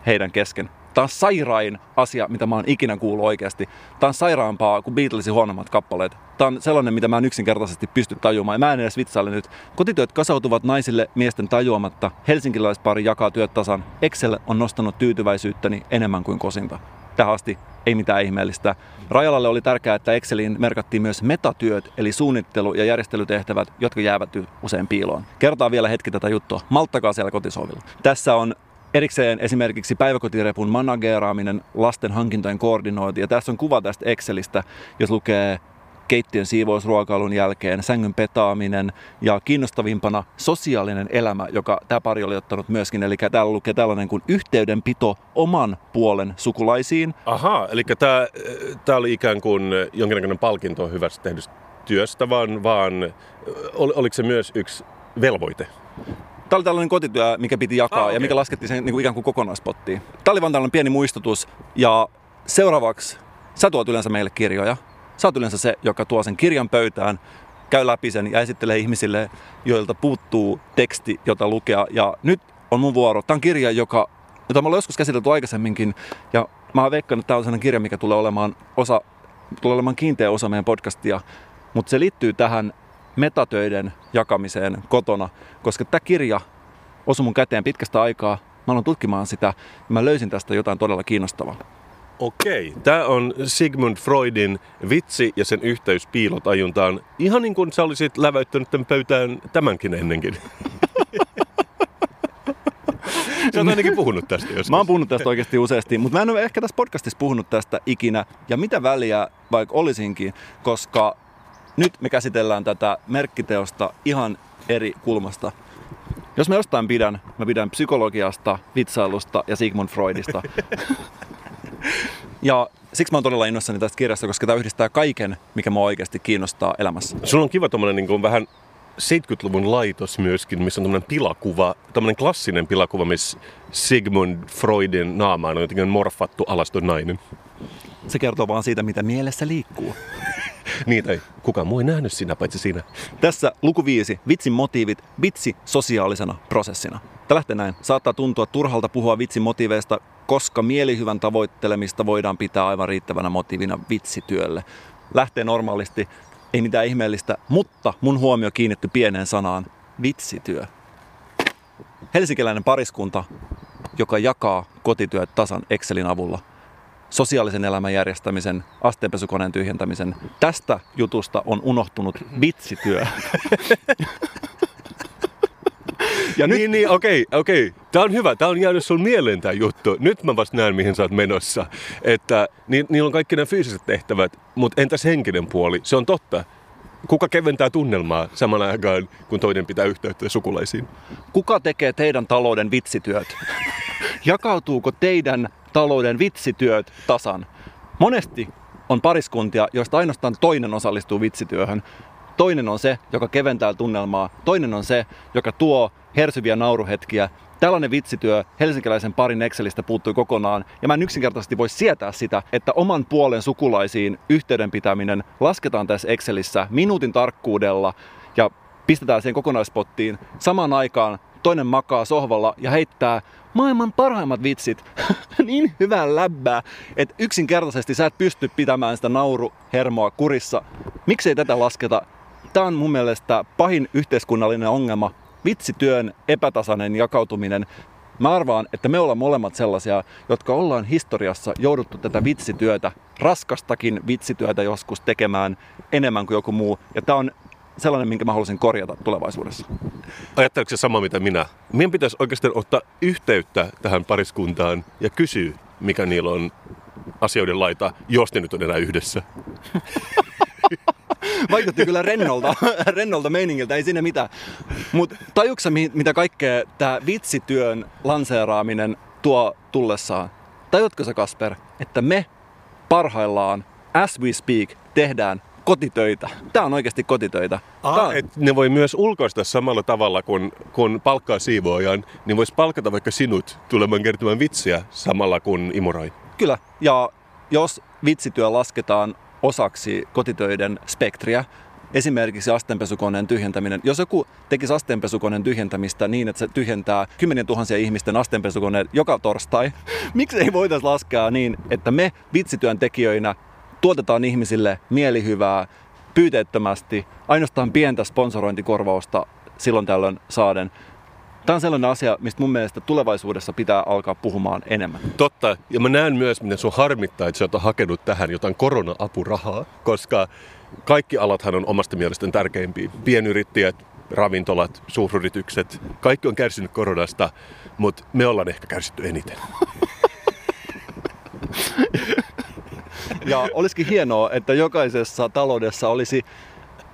heidän kesken. Tämä on sairain asia, mitä mä oon ikinä kuullut oikeasti. Tämä on sairaampaa kuin Beatlesin huonommat kappaleet. Tämä on sellainen, mitä mä en yksinkertaisesti pysty tajumaan. Mä en edes vitsaile nyt. Kotityöt kasautuvat naisille miesten tajuamatta. Helsinkiläispari jakaa työt tasan. Excel on nostanut tyytyväisyyttäni enemmän kuin kosinta. Tähän asti ei mitään ihmeellistä. Rajalalle oli tärkeää, että Exceliin merkattiin myös metatyöt, eli suunnittelu- ja järjestelytehtävät, jotka jäävät usein piiloon. Kertaa vielä hetki tätä juttua. Malttakaa siellä kotisovilla. Tässä on Erikseen esimerkiksi päiväkotirepun manageraaminen, lasten hankintojen koordinointi. Ja tässä on kuva tästä Excelistä, jos lukee keittiön siivousruokailun jälkeen, sängyn petaaminen ja kiinnostavimpana sosiaalinen elämä, joka tämä pari oli ottanut myöskin. Eli täällä lukee tällainen kuin yhteydenpito oman puolen sukulaisiin. Aha, eli tämä, tämä oli ikään kuin jonkinnäköinen palkinto hyvästä tehdystä työstä, vaan, vaan ol, oliko se myös yksi velvoite? Tämä oli tällainen kotityö, mikä piti jakaa ah, okay. ja mikä laskettiin sen niin kuin ikään kuin kokonaispottiin. Tämä oli vaan tällainen pieni muistutus. Ja seuraavaksi sä tuot yleensä meille kirjoja. Sä oot yleensä se, joka tuo sen kirjan pöytään, käy läpi sen ja esittelee ihmisille, joilta puuttuu teksti, jota lukea. Ja nyt on mun vuoro. Tämä on kirja, joka, jota me ollaan joskus käsitelty aikaisemminkin. Ja mä oon veikannut, että tämä on sellainen kirja, mikä tulee olemaan, osa, tulee olemaan kiinteä osa meidän podcastia. Mutta se liittyy tähän metatöiden jakamiseen kotona, koska tämä kirja osui mun käteen pitkästä aikaa. Mä aloin tutkimaan sitä ja mä löysin tästä jotain todella kiinnostavaa. Okei, tämä on Sigmund Freudin vitsi ja sen yhteys piilotajuntaan. Ihan niin kuin sä olisit läväyttänyt tämän pöytään tämänkin ennenkin. Sä oot ainakin puhunut tästä joskus. Mä oon puhunut tästä oikeasti useasti, mutta mä en ole ehkä tässä podcastissa puhunut tästä ikinä. Ja mitä väliä vaikka olisinkin, koska nyt me käsitellään tätä merkkiteosta ihan eri kulmasta. Jos mä jostain pidän, mä pidän psykologiasta, vitsailusta ja Sigmund Freudista. ja siksi mä oon todella innoissani tästä kirjasta, koska tämä yhdistää kaiken, mikä mua oikeasti kiinnostaa elämässä. Sulla on kiva tommonen niin vähän 70-luvun laitos myöskin, missä on tämmöinen pilakuva, tämmöinen klassinen pilakuva, missä Sigmund Freudin naama on jotenkin morfattu alaston nainen. Se kertoo vaan siitä, mitä mielessä liikkuu. Niitä ei kukaan muu ei nähnyt sinä, paitsi sinä. Tässä luku viisi, vitsin motiivit, vitsi sosiaalisena prosessina. Tämä lähtee näin. Saattaa tuntua turhalta puhua vitsin motiiveista, koska mielihyvän tavoittelemista voidaan pitää aivan riittävänä motiivina vitsityölle. lähtee normaalisti, ei mitään ihmeellistä, mutta mun huomio kiinnittyi pieneen sanaan, vitsityö. Helsinkiläinen pariskunta, joka jakaa kotityöt tasan Excelin avulla. Sosiaalisen elämän järjestämisen, asteenpesukoneen tyhjentämisen. Tästä jutusta on unohtunut vitsityö. Ja nyt... Niin, niin, okei, okei. Tämä on hyvä. Tämä on jäänyt sun mieleen tämä juttu. Nyt mä vasta näen, mihin sä oot menossa. Että ni, niillä on kaikki nämä fyysiset tehtävät, mutta entäs henkinen puoli? Se on totta. Kuka keventää tunnelmaa samana aikaan, kun toinen pitää yhteyttä sukulaisiin? Kuka tekee teidän talouden vitsityöt? Jakautuuko teidän talouden vitsityöt tasan? Monesti on pariskuntia, joista ainoastaan toinen osallistuu vitsityöhön. Toinen on se, joka keventää tunnelmaa. Toinen on se, joka tuo hersyviä nauruhetkiä. Tällainen vitsityö helsinkiläisen parin Excelistä puuttui kokonaan, ja mä en yksinkertaisesti voi sietää sitä, että oman puolen sukulaisiin yhteyden pitäminen lasketaan tässä Excelissä minuutin tarkkuudella ja pistetään sen kokonaispottiin. Samaan aikaan toinen makaa sohvalla ja heittää maailman parhaimmat vitsit niin hyvää läbbää, että yksinkertaisesti sä et pysty pitämään sitä nauruhermoa kurissa. Miksei tätä lasketa? Tämä on mun mielestä pahin yhteiskunnallinen ongelma, vitsityön epätasainen jakautuminen. Mä arvaan, että me ollaan molemmat sellaisia, jotka ollaan historiassa jouduttu tätä vitsityötä, raskastakin vitsityötä joskus tekemään enemmän kuin joku muu. Ja tämä on sellainen, minkä mä haluaisin korjata tulevaisuudessa. Ajatteletko se sama mitä minä? Meidän pitäisi oikeastaan ottaa yhteyttä tähän pariskuntaan ja kysyä, mikä niillä on asioiden laita, jos ne nyt on enää yhdessä. Vaikutti kyllä rennolta, rennolta meiningiltä, ei siinä mitään. Mutta tajuksä, mitä kaikkea tämä vitsityön lanseeraaminen tuo tullessaan? Tajutko sä, Kasper, että me parhaillaan, as we speak, tehdään kotitöitä. Tämä on oikeasti kotitöitä. Ah, on... et ne voi myös ulkoista samalla tavalla, kun, kun palkkaa siivoojan, niin voisi palkata vaikka sinut tulemaan kertomaan vitsiä samalla kuin imuroi. Kyllä, ja jos vitsityö lasketaan osaksi kotitöiden spektriä. Esimerkiksi asteenpesukoneen tyhjentäminen. Jos joku tekisi asteenpesukoneen tyhjentämistä niin, että se tyhjentää kymmenen tuhansia ihmisten asteenpesukoneet joka torstai, miksi ei voitaisiin laskea niin, että me vitsityöntekijöinä tuotetaan ihmisille mielihyvää pyyteettömästi, ainoastaan pientä sponsorointikorvausta silloin tällöin saaden. Tämä on sellainen asia, mistä mun mielestä tulevaisuudessa pitää alkaa puhumaan enemmän. Totta, ja mä näen myös, miten sun harmittaa, että sä oot hakenut tähän jotain korona-apurahaa, koska kaikki alathan on omasta mielestäni tärkeimpiä. Pienyrittäjät, ravintolat, suuryritykset, kaikki on kärsinyt koronasta, mutta me ollaan ehkä kärsitty eniten. Ja olisikin hienoa, että jokaisessa taloudessa olisi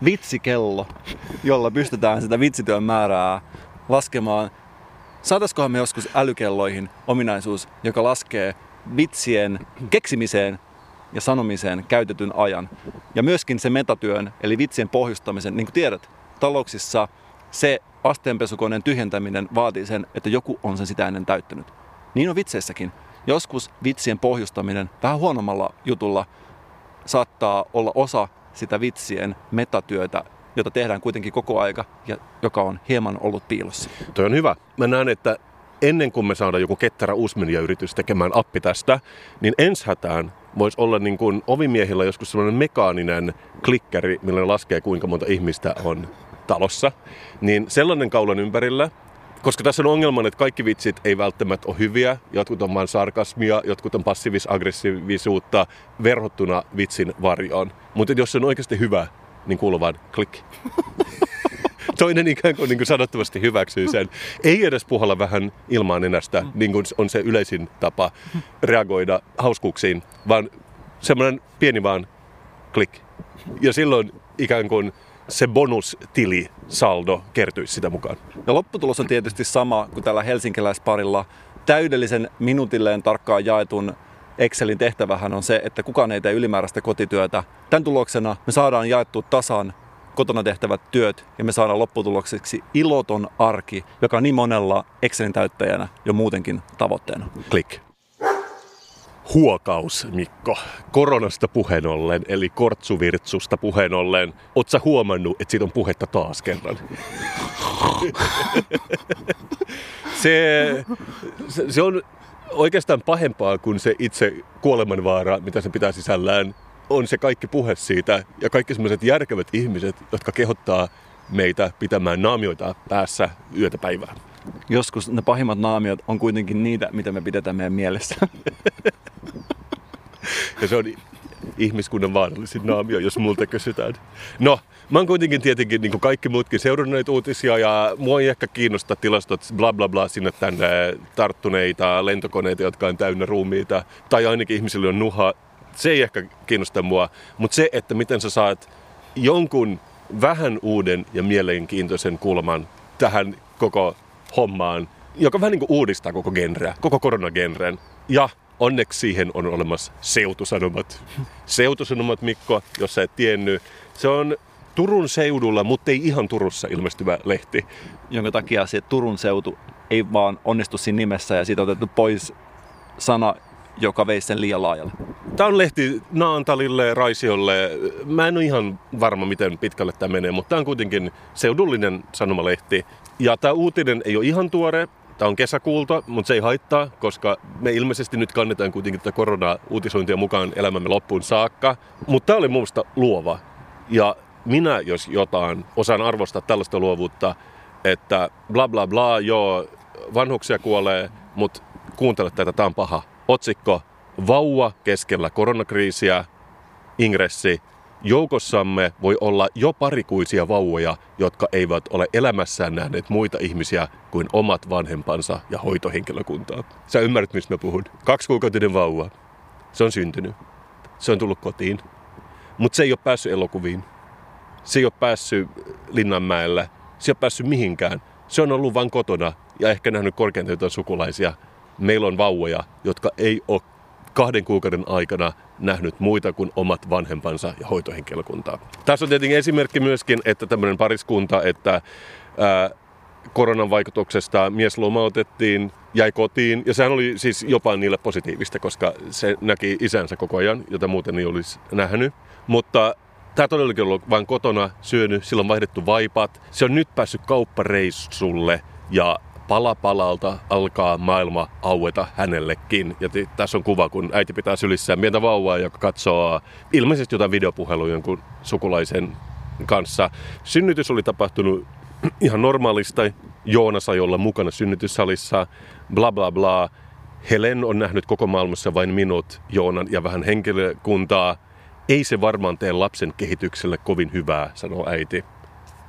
vitsikello, jolla pystytään sitä vitsityön määrää laskemaan. Saataisikohan me joskus älykelloihin ominaisuus, joka laskee vitsien keksimiseen ja sanomiseen käytetyn ajan. Ja myöskin se metatyön, eli vitsien pohjustamisen, niin kuin tiedät, talouksissa se asteenpesukoneen tyhjentäminen vaatii sen, että joku on sen sitä ennen täyttänyt. Niin on vitseissäkin. Joskus vitsien pohjustaminen vähän huonommalla jutulla saattaa olla osa sitä vitsien metatyötä, jota tehdään kuitenkin koko aika ja joka on hieman ollut piilossa. Toi on hyvä. Mä näen, että ennen kuin me saadaan joku ketterä uusmediayritys tekemään appi tästä, niin ensi hätään voisi olla niin kuin ovimiehillä joskus sellainen mekaaninen klikkeri, millä laskee kuinka monta ihmistä on talossa. Niin sellainen kaulan ympärillä, koska tässä on ongelma, että kaikki vitsit ei välttämättä ole hyviä. Jotkut on vain sarkasmia, jotkut on passiivis-aggressiivisuutta verhottuna vitsin varjoon. Mutta jos se on oikeasti hyvä, niin kuuluu vain klik. Toinen ikään kuin, niin kuin sanottavasti hyväksyy sen. Ei edes puhalla vähän ilmaan enästä, niin kuin on se yleisin tapa reagoida hauskuuksiin, vaan semmoinen pieni vaan klik. Ja silloin ikään kuin se bonustili saldo kertyisi sitä mukaan. Ja lopputulos on tietysti sama kuin tällä helsinkiläisparilla. Täydellisen minuutilleen tarkkaan jaetun Excelin tehtävähän on se, että kukaan ei tee ylimääräistä kotityötä. Tämän tuloksena me saadaan jaettua tasan kotona tehtävät työt ja me saadaan lopputulokseksi iloton arki, joka on niin monella Excelin täyttäjänä jo muutenkin tavoitteena. Klik. Huokaus, Mikko. Koronasta puheen ollen, eli kortsuvirtsusta puheen ollen. Oletko huomannut, että siitä on puhetta taas kerran? se, se, se on oikeastaan pahempaa kuin se itse kuolemanvaara, mitä se pitää sisällään. on se kaikki puhe siitä ja kaikki sellaiset järkevät ihmiset, jotka kehottaa meitä pitämään naamioita päässä yötä päivää. Joskus ne pahimmat naamiot on kuitenkin niitä, mitä me pidetään meidän mielessä. Ja se on ihmiskunnan vaarallisin naamio, jos multa kysytään. No, mä oon kuitenkin tietenkin niin kuin kaikki muutkin seurannut uutisia ja mua ei ehkä kiinnosta tilastot bla bla bla sinne tänne tarttuneita lentokoneita, jotka on täynnä ruumiita. Tai ainakin ihmisillä on nuha. Se ei ehkä kiinnosta mua, mutta se, että miten sä saat jonkun vähän uuden ja mielenkiintoisen kulman tähän koko hommaan, joka vähän niin kuin uudistaa koko genreä, koko koronagenren. Ja onneksi siihen on olemassa seutusanomat. Seutusanomat, Mikko, jos sä et tiennyt, se on Turun seudulla, mutta ei ihan Turussa ilmestyvä lehti. Jonka takia se Turun seutu ei vaan onnistu siinä nimessä ja siitä on otettu pois sana, joka veisi sen liian laajalle. Tämä on lehti Naantalille, Raisiolle. Mä en ole ihan varma, miten pitkälle tämä menee, mutta tämä on kuitenkin seudullinen sanomalehti. Ja tämä uutinen ei ole ihan tuore. Tämä on kesäkuulta, mutta se ei haittaa, koska me ilmeisesti nyt kannetaan kuitenkin tätä korona-uutisointia mukaan elämämme loppuun saakka. Mutta tämä oli minusta luova. Ja minä, jos jotain, osaan arvostaa tällaista luovuutta, että bla bla bla, joo, vanhuksia kuolee, mutta kuuntele tätä, tämä on paha. Otsikko, vauva keskellä koronakriisiä, ingressi, Joukossamme voi olla jo parikuisia vauvoja, jotka eivät ole elämässään nähneet muita ihmisiä kuin omat vanhempansa ja hoitohenkilökuntaa. Sä ymmärrät, mistä mä puhun. Kaksikuukautinen vauva. Se on syntynyt. Se on tullut kotiin. Mutta se ei ole päässyt elokuviin. Se ei ole päässyt Linnanmäelle. Se ei ole päässyt mihinkään. Se on ollut vain kotona ja ehkä nähnyt korkeintaan sukulaisia. Meillä on vauvoja, jotka ei ole kahden kuukauden aikana nähnyt muita kuin omat vanhempansa ja hoitohenkilökuntaa. Tässä on tietenkin esimerkki myöskin, että tämmöinen pariskunta, että ää, koronan vaikutuksesta mies lomautettiin, jäi kotiin, ja sehän oli siis jopa niille positiivista, koska se näki isänsä koko ajan, jota muuten ei olisi nähnyt. Mutta tämä todellakin on ollut vain kotona syönyt, sillä on vaihdettu vaipat. Se on nyt päässyt kauppareissulle ja pala palalta alkaa maailma aueta hänellekin. Ja t- tässä on kuva, kun äiti pitää sylissään pientä vauvaa, joka katsoo ilmeisesti jotain videopuhelua jonkun sukulaisen kanssa. Synnytys oli tapahtunut ihan normaalista. Joona sai olla mukana synnytyssalissa, bla bla bla. Helen on nähnyt koko maailmassa vain minut, Joonan ja vähän henkilökuntaa. Ei se varmaan tee lapsen kehitykselle kovin hyvää, sanoo äiti.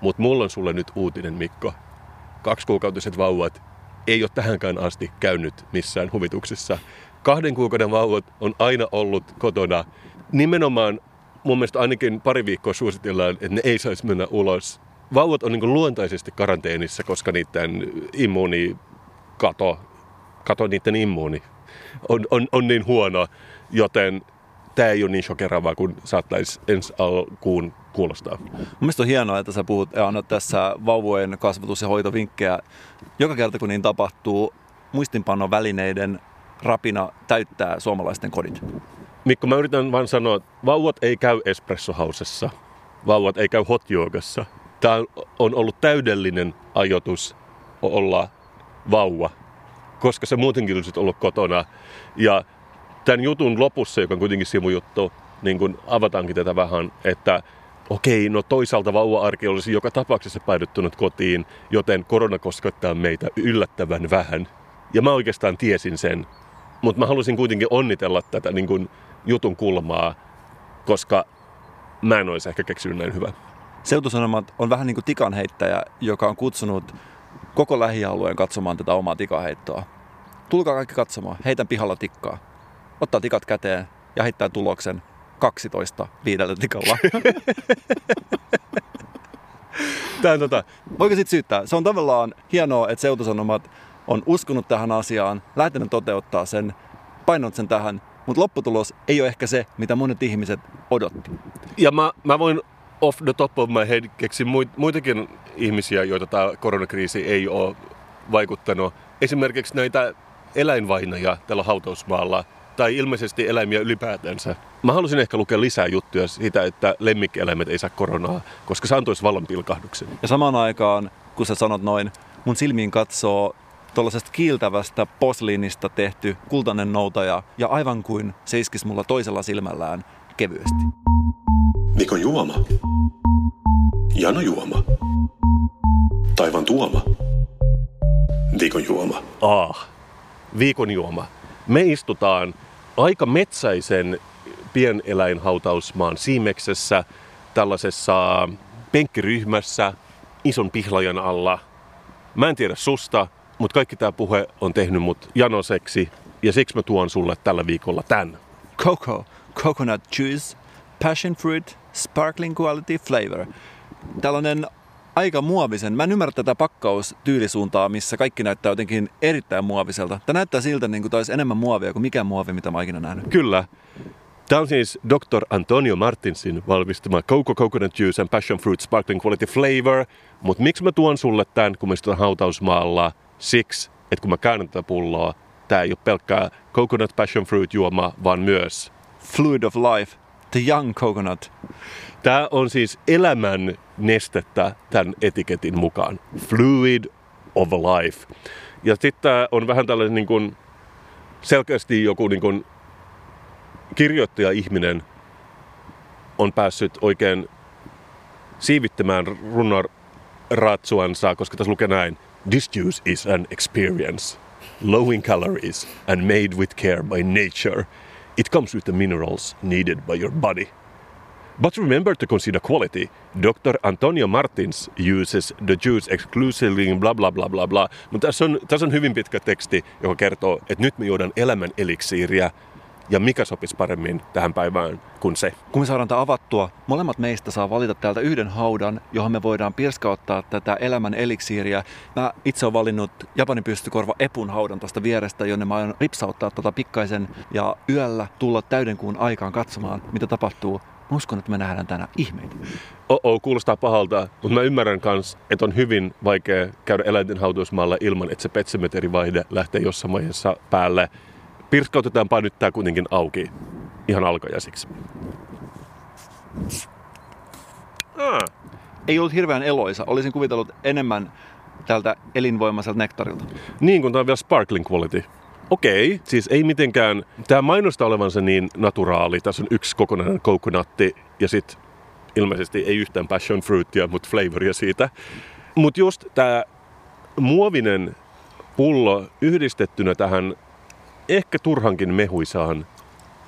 Mutta mulla on sulle nyt uutinen, Mikko kaksikuukautiset vauvat ei ole tähänkään asti käynyt missään huvituksessa. Kahden kuukauden vauvat on aina ollut kotona. Nimenomaan mun mielestä ainakin pari viikkoa suositellaan, että ne ei saisi mennä ulos. Vauvat on niin luontaisesti karanteenissa, koska niiden immuunikato, kato niiden immuuni on, on, on niin huono, joten tämä ei ole niin shokeraavaa kuin saattaisi ensi alkuun kuulostaa. Mielestäni on hienoa, että sä puhut ja annat tässä vauvojen kasvatus- ja hoitovinkkejä. Joka kerta kun niin tapahtuu, muistinpannon välineiden rapina täyttää suomalaisten kodit. Mikko, mä yritän vain sanoa, että vauvat ei käy espressohausessa. Vauvat ei käy hotjoogassa. Tämä on ollut täydellinen ajoitus olla vauva, koska se muutenkin olisi ollut kotona. Ja tämän jutun lopussa, joka on kuitenkin sivujuttu, niin kun avataankin tätä vähän, että okei, no toisaalta vauva-arki olisi joka tapauksessa päädyttynyt kotiin, joten korona koskettaa meitä yllättävän vähän. Ja mä oikeastaan tiesin sen, mutta mä halusin kuitenkin onnitella tätä niin kun jutun kulmaa, koska mä en olisi ehkä keksinyt näin hyvää. Seutusanomat on vähän niin kuin tikanheittäjä, joka on kutsunut koko lähialueen katsomaan tätä omaa tikaheittoa. Tulkaa kaikki katsomaan, heitän pihalla tikkaa. Ottaa tikat käteen ja heittää tuloksen 12 viidellä tikalla. Tää on tota, Voiko sitten syyttää? Se on tavallaan hienoa, että seutusanomat on uskonut tähän asiaan, lähtenyt toteuttaa sen, painanut sen tähän, mutta lopputulos ei ole ehkä se, mitä monet ihmiset odotti. Ja mä, mä voin off the top of my head keksiä muit- muitakin ihmisiä, joita tämä koronakriisi ei ole vaikuttanut. Esimerkiksi näitä eläinvainajia tällä hautausmaalla, tai ilmeisesti eläimiä ylipäätänsä. Mä halusin ehkä lukea lisää juttuja siitä, että lemmikkieläimet ei saa koronaa, koska se antoisi vallanpilkahduksen. Ja samaan aikaan, kun sä sanot noin, mun silmiin katsoo tuollaisesta kiiltävästä posliinista tehty kultainen noutaja ja aivan kuin se iskisi mulla toisella silmällään, kevyesti. Viikon juoma. Jano juoma. Taivan tuoma. Viikon juoma. Ah, viikon juoma. Me istutaan aika metsäisen pieneläinhautausmaan siimeksessä tällaisessa penkkiryhmässä ison pihlajan alla. Mä en tiedä susta, mutta kaikki tämä puhe on tehnyt mut janoseksi ja siksi mä tuon sulle tällä viikolla tän. Coco, coconut juice, passion fruit, sparkling quality flavor. Tällainen aika muovisen. Mä en ymmärrä tätä pakkaustyylisuuntaa, missä kaikki näyttää jotenkin erittäin muoviselta. Tämä näyttää siltä, niin kuin olisi enemmän muovia kuin mikään muovi, mitä mä oon ikinä nähnyt. Kyllä. Tämä on siis Dr. Antonio Martinsin valmistama Coco Coconut Juice and Passion Fruit Sparkling Quality Flavor. Mutta miksi mä tuon sulle tämän, kun mä istun hautausmaalla? Siksi, että kun mä käännän tätä pulloa, tämä ei ole pelkkää Coconut Passion Fruit juoma, vaan myös Fluid of life, the young coconut. Tämä on siis elämän nestettä tämän etiketin mukaan. Fluid of life. Ja sitten on vähän tällainen niin kuin, selkeästi joku niin kuin, kirjoittaja-ihminen on päässyt oikein siivittämään runnon ratsuansa, koska tässä lukee näin. This juice is an experience, low in calories and made with care by nature. It comes with the minerals needed by your body. But remember to consider quality. Dr. Antonio Martins uses the juice exclusively bla bla bla bla bla. Mutta tässä on, tässä on hyvin pitkä teksti, joka kertoo, että nyt me juodaan elämän eliksiiriä ja mikä sopisi paremmin tähän päivään kuin se. Kun me saadaan tämä avattua, molemmat meistä saa valita täältä yhden haudan, johon me voidaan pirskauttaa tätä elämän eliksiiriä. Mä itse olen valinnut Japanin pystykorva Epun haudan tuosta vierestä, jonne mä aion ripsauttaa tota pikkaisen ja yöllä tulla täydenkuun aikaan katsomaan, mitä tapahtuu. Mä uskon, että me nähdään tänään ihmeitä. Oo, kuulostaa pahalta, mutta mä ymmärrän myös, että on hyvin vaikea käydä eläinten hautausmaalla ilman, että se petsemeterivaihde lähtee jossain vaiheessa päälle. Pirskautetaanpa nyt tää kuitenkin auki ihan alkajaisiksi. Ah, Ei ollut hirveän eloisa. Olisin kuvitellut enemmän tältä elinvoimaiselta nektarilta. niin kuin tää on vielä sparkling quality. Okei, siis ei mitenkään, tämä mainostaa olevansa niin naturaali. Tässä on yksi kokonainen coconatti ja sitten ilmeisesti ei yhtään passion fruitia, mutta flavoria siitä. Mutta just tämä muovinen pullo yhdistettynä tähän ehkä turhankin mehuisaan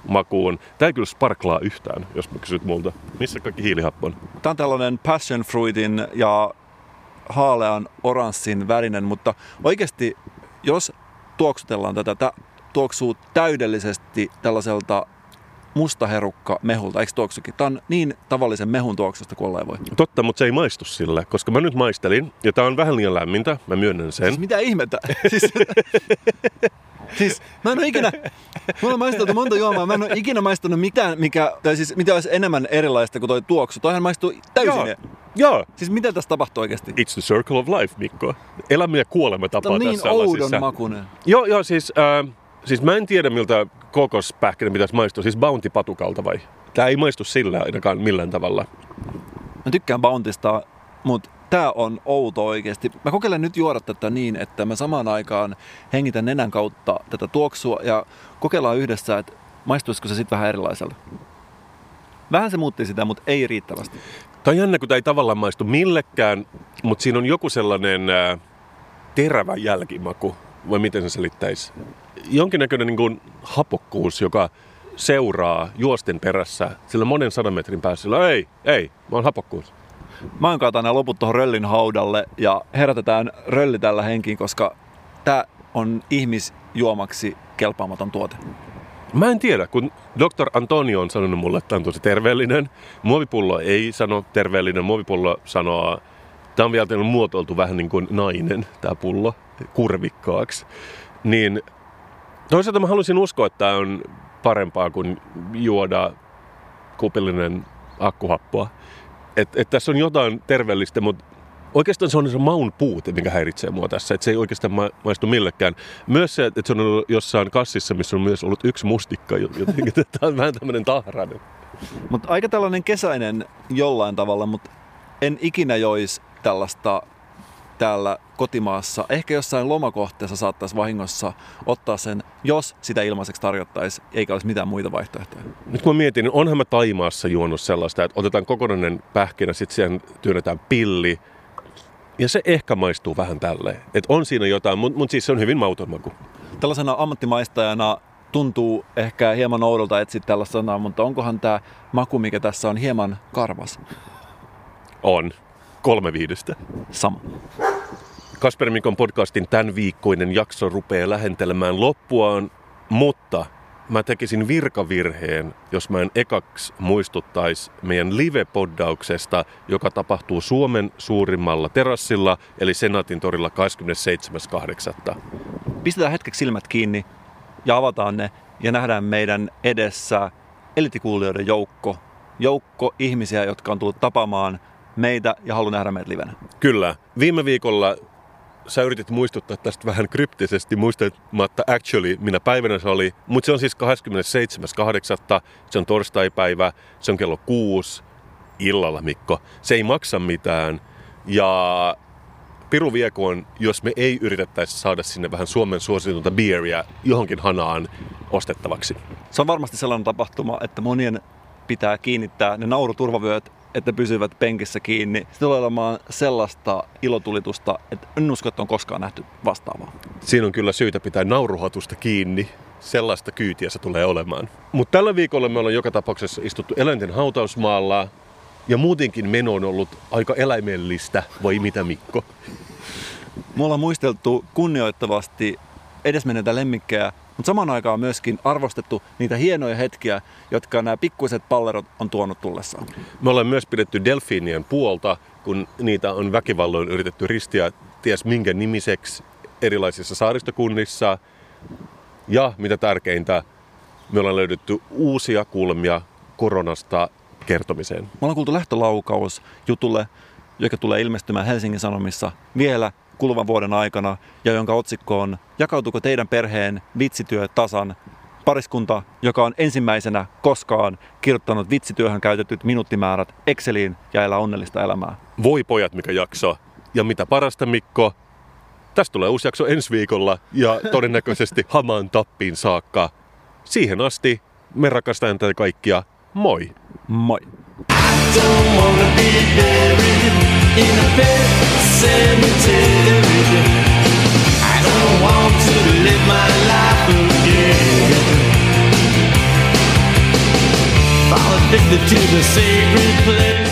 makuun. Tämä ei kyllä sparklaa yhtään, jos mä kysyt multa. Missä kaikki hiilihappo on? Tämä on tällainen passion fruitin ja haalean oranssin värinen, mutta oikeasti jos tuoksutellaan tätä, tämä tuoksuu täydellisesti tällaiselta mustaherukka mehulta, eikö tuoksukin? Tämä on niin tavallisen mehun tuoksusta kuin ollaan voi. Totta, mutta se ei maistu sille, koska mä nyt maistelin, ja tää on vähän liian lämmintä, mä myönnän sen. Siis mitä ihmettä? Siis, siis mä en ole ikinä, mulla on maisteltu monta juomaa, mä en ole ikinä maistanut mitään, mikä, tai siis mitä olisi enemmän erilaista kuin toi tuoksu. Toihan maistuu täysin. Joo. Joo, Siis mitä tässä tapahtuu oikeasti? it's the circle of life, Mikko. Elämä ja kuolema tapaa niin tässä oudon lasissa. makunen. Joo, joo, siis, äh, siis mä en tiedä miltä kokospähkinä pitäisi maistua, siis Bounty patukalta vai? Tää ei maistu sillä ainakaan millään tavalla. Mä tykkään Bountista, mutta tää on outo oikeasti. Mä kokeilen nyt juoda tätä niin, että mä samaan aikaan hengitän nenän kautta tätä tuoksua ja kokeillaan yhdessä, että maistuisiko se sitten vähän erilaiselta. Vähän se muutti sitä, mutta ei riittävästi. Tämä on jännä, kun tämä ei tavallaan maistu millekään, mutta siinä on joku sellainen äh, terävä jälkimaku, vai miten se selittäisi? Jonkinnäköinen niin kuin hapokkuus, joka seuraa juosten perässä sillä monen sadan metrin päässä. Sillä, ei, ei, oon hapokkuus. Mä oon nämä loput tuohon röllin haudalle ja herätetään rölli tällä henkiin, koska tää on ihmisjuomaksi kelpaamaton tuote. Mä en tiedä, kun Dr. Antonio on sanonut mulle, että tämä on tosi terveellinen. Muovipullo ei sano terveellinen, muovipullo sanoo, tämä on vielä muotoiltu vähän niin kuin nainen, tämä pullo, kurvikkaaksi. Niin toisaalta mä haluaisin uskoa, että tämä on parempaa kuin juoda kupillinen akkuhappoa. Että et tässä on jotain terveellistä, mutta oikeastaan se on se maun puute, mikä häiritsee mua tässä. Että se ei oikeastaan ma- maistu millekään. Myös se, että se on ollut jossain kassissa, missä on myös ollut yksi mustikka. Jotenkin tämä on vähän tämmöinen tahrainen. Mutta aika tällainen kesäinen jollain tavalla, mutta en ikinä joisi tällaista täällä kotimaassa. Ehkä jossain lomakohteessa saattaisi vahingossa ottaa sen jos sitä ilmaiseksi tarjottaisiin, eikä olisi mitään muita vaihtoehtoja? Nyt kun mä mietin, niin onhan mä Taimaassa juonut sellaista, että otetaan kokonainen pähkinä, sitten siihen työnnetään pilli, ja se ehkä maistuu vähän tälleen. Että on siinä jotain, mutta mut siis se on hyvin mauton maku. Tällaisena ammattimaistajana tuntuu ehkä hieman oudolta etsiä tällaista sanaa, mutta onkohan tämä maku, mikä tässä on, hieman karvas? On. Kolme viidestä. Sama. Kasper Mikon podcastin tämän viikkoinen jakso rupeaa lähentelemään loppuaan, mutta mä tekisin virkavirheen, jos mä en ekaksi muistuttaisi meidän live-poddauksesta, joka tapahtuu Suomen suurimmalla terassilla, eli Senaatin torilla 27.8. Pistetään hetkeksi silmät kiinni ja avataan ne ja nähdään meidän edessä elitikuulijoiden joukko. Joukko ihmisiä, jotka on tullut tapaamaan meitä ja haluaa nähdä meitä livenä. Kyllä. Viime viikolla sä yritit muistuttaa tästä vähän kryptisesti, muistamatta actually, minä päivänä se oli. Mutta se on siis 27.8. Se on torstaipäivä, se on kello kuusi illalla, Mikko. Se ei maksa mitään. Ja Piru viekoon, jos me ei yritettäisi saada sinne vähän Suomen suositunta beeria johonkin hanaan ostettavaksi. Se on varmasti sellainen tapahtuma, että monien pitää kiinnittää ne nauruturvavyöt että pysyvät penkissä kiinni. Se tulee olemaan sellaista ilotulitusta, että en usko, että on koskaan nähty vastaavaa. Siinä on kyllä syytä pitää nauruhatusta kiinni. Sellaista kyytiä se tulee olemaan. Mutta tällä viikolla me ollaan joka tapauksessa istuttu eläinten hautausmaalla. Ja muutenkin meno on ollut aika eläimellistä, vai mitä Mikko? Me ollaan muisteltu kunnioittavasti edesmenneitä lemmikkejä, mutta samaan aikaan myöskin arvostettu niitä hienoja hetkiä, jotka nämä pikkuiset pallerot on tuonut tullessaan. Me ollaan myös pidetty delfiinien puolta, kun niitä on väkivalloin yritetty ristiä ties minkä nimiseksi erilaisissa saaristokunnissa. Ja mitä tärkeintä, me ollaan löydetty uusia kulmia koronasta kertomiseen. Me ollaan kuultu lähtölaukaus jutulle, joka tulee ilmestymään Helsingin Sanomissa vielä kuluvan vuoden aikana ja jonka otsikko on Jakautuuko teidän perheen vitsityö tasan? Pariskunta, joka on ensimmäisenä koskaan kirjoittanut vitsityöhön käytetyt minuuttimäärät Exceliin ja elää onnellista elämää. Voi pojat, mikä jakso. Ja mitä parasta, Mikko, tästä tulee uusi jakso ensi viikolla ja todennäköisesti hamaan tappiin saakka. Siihen asti me rakastamme teitä kaikkia. Moi! Moi! don't wanna be buried in a pet cemetery. I don't want to live my life again. Fall addicted to the sacred place.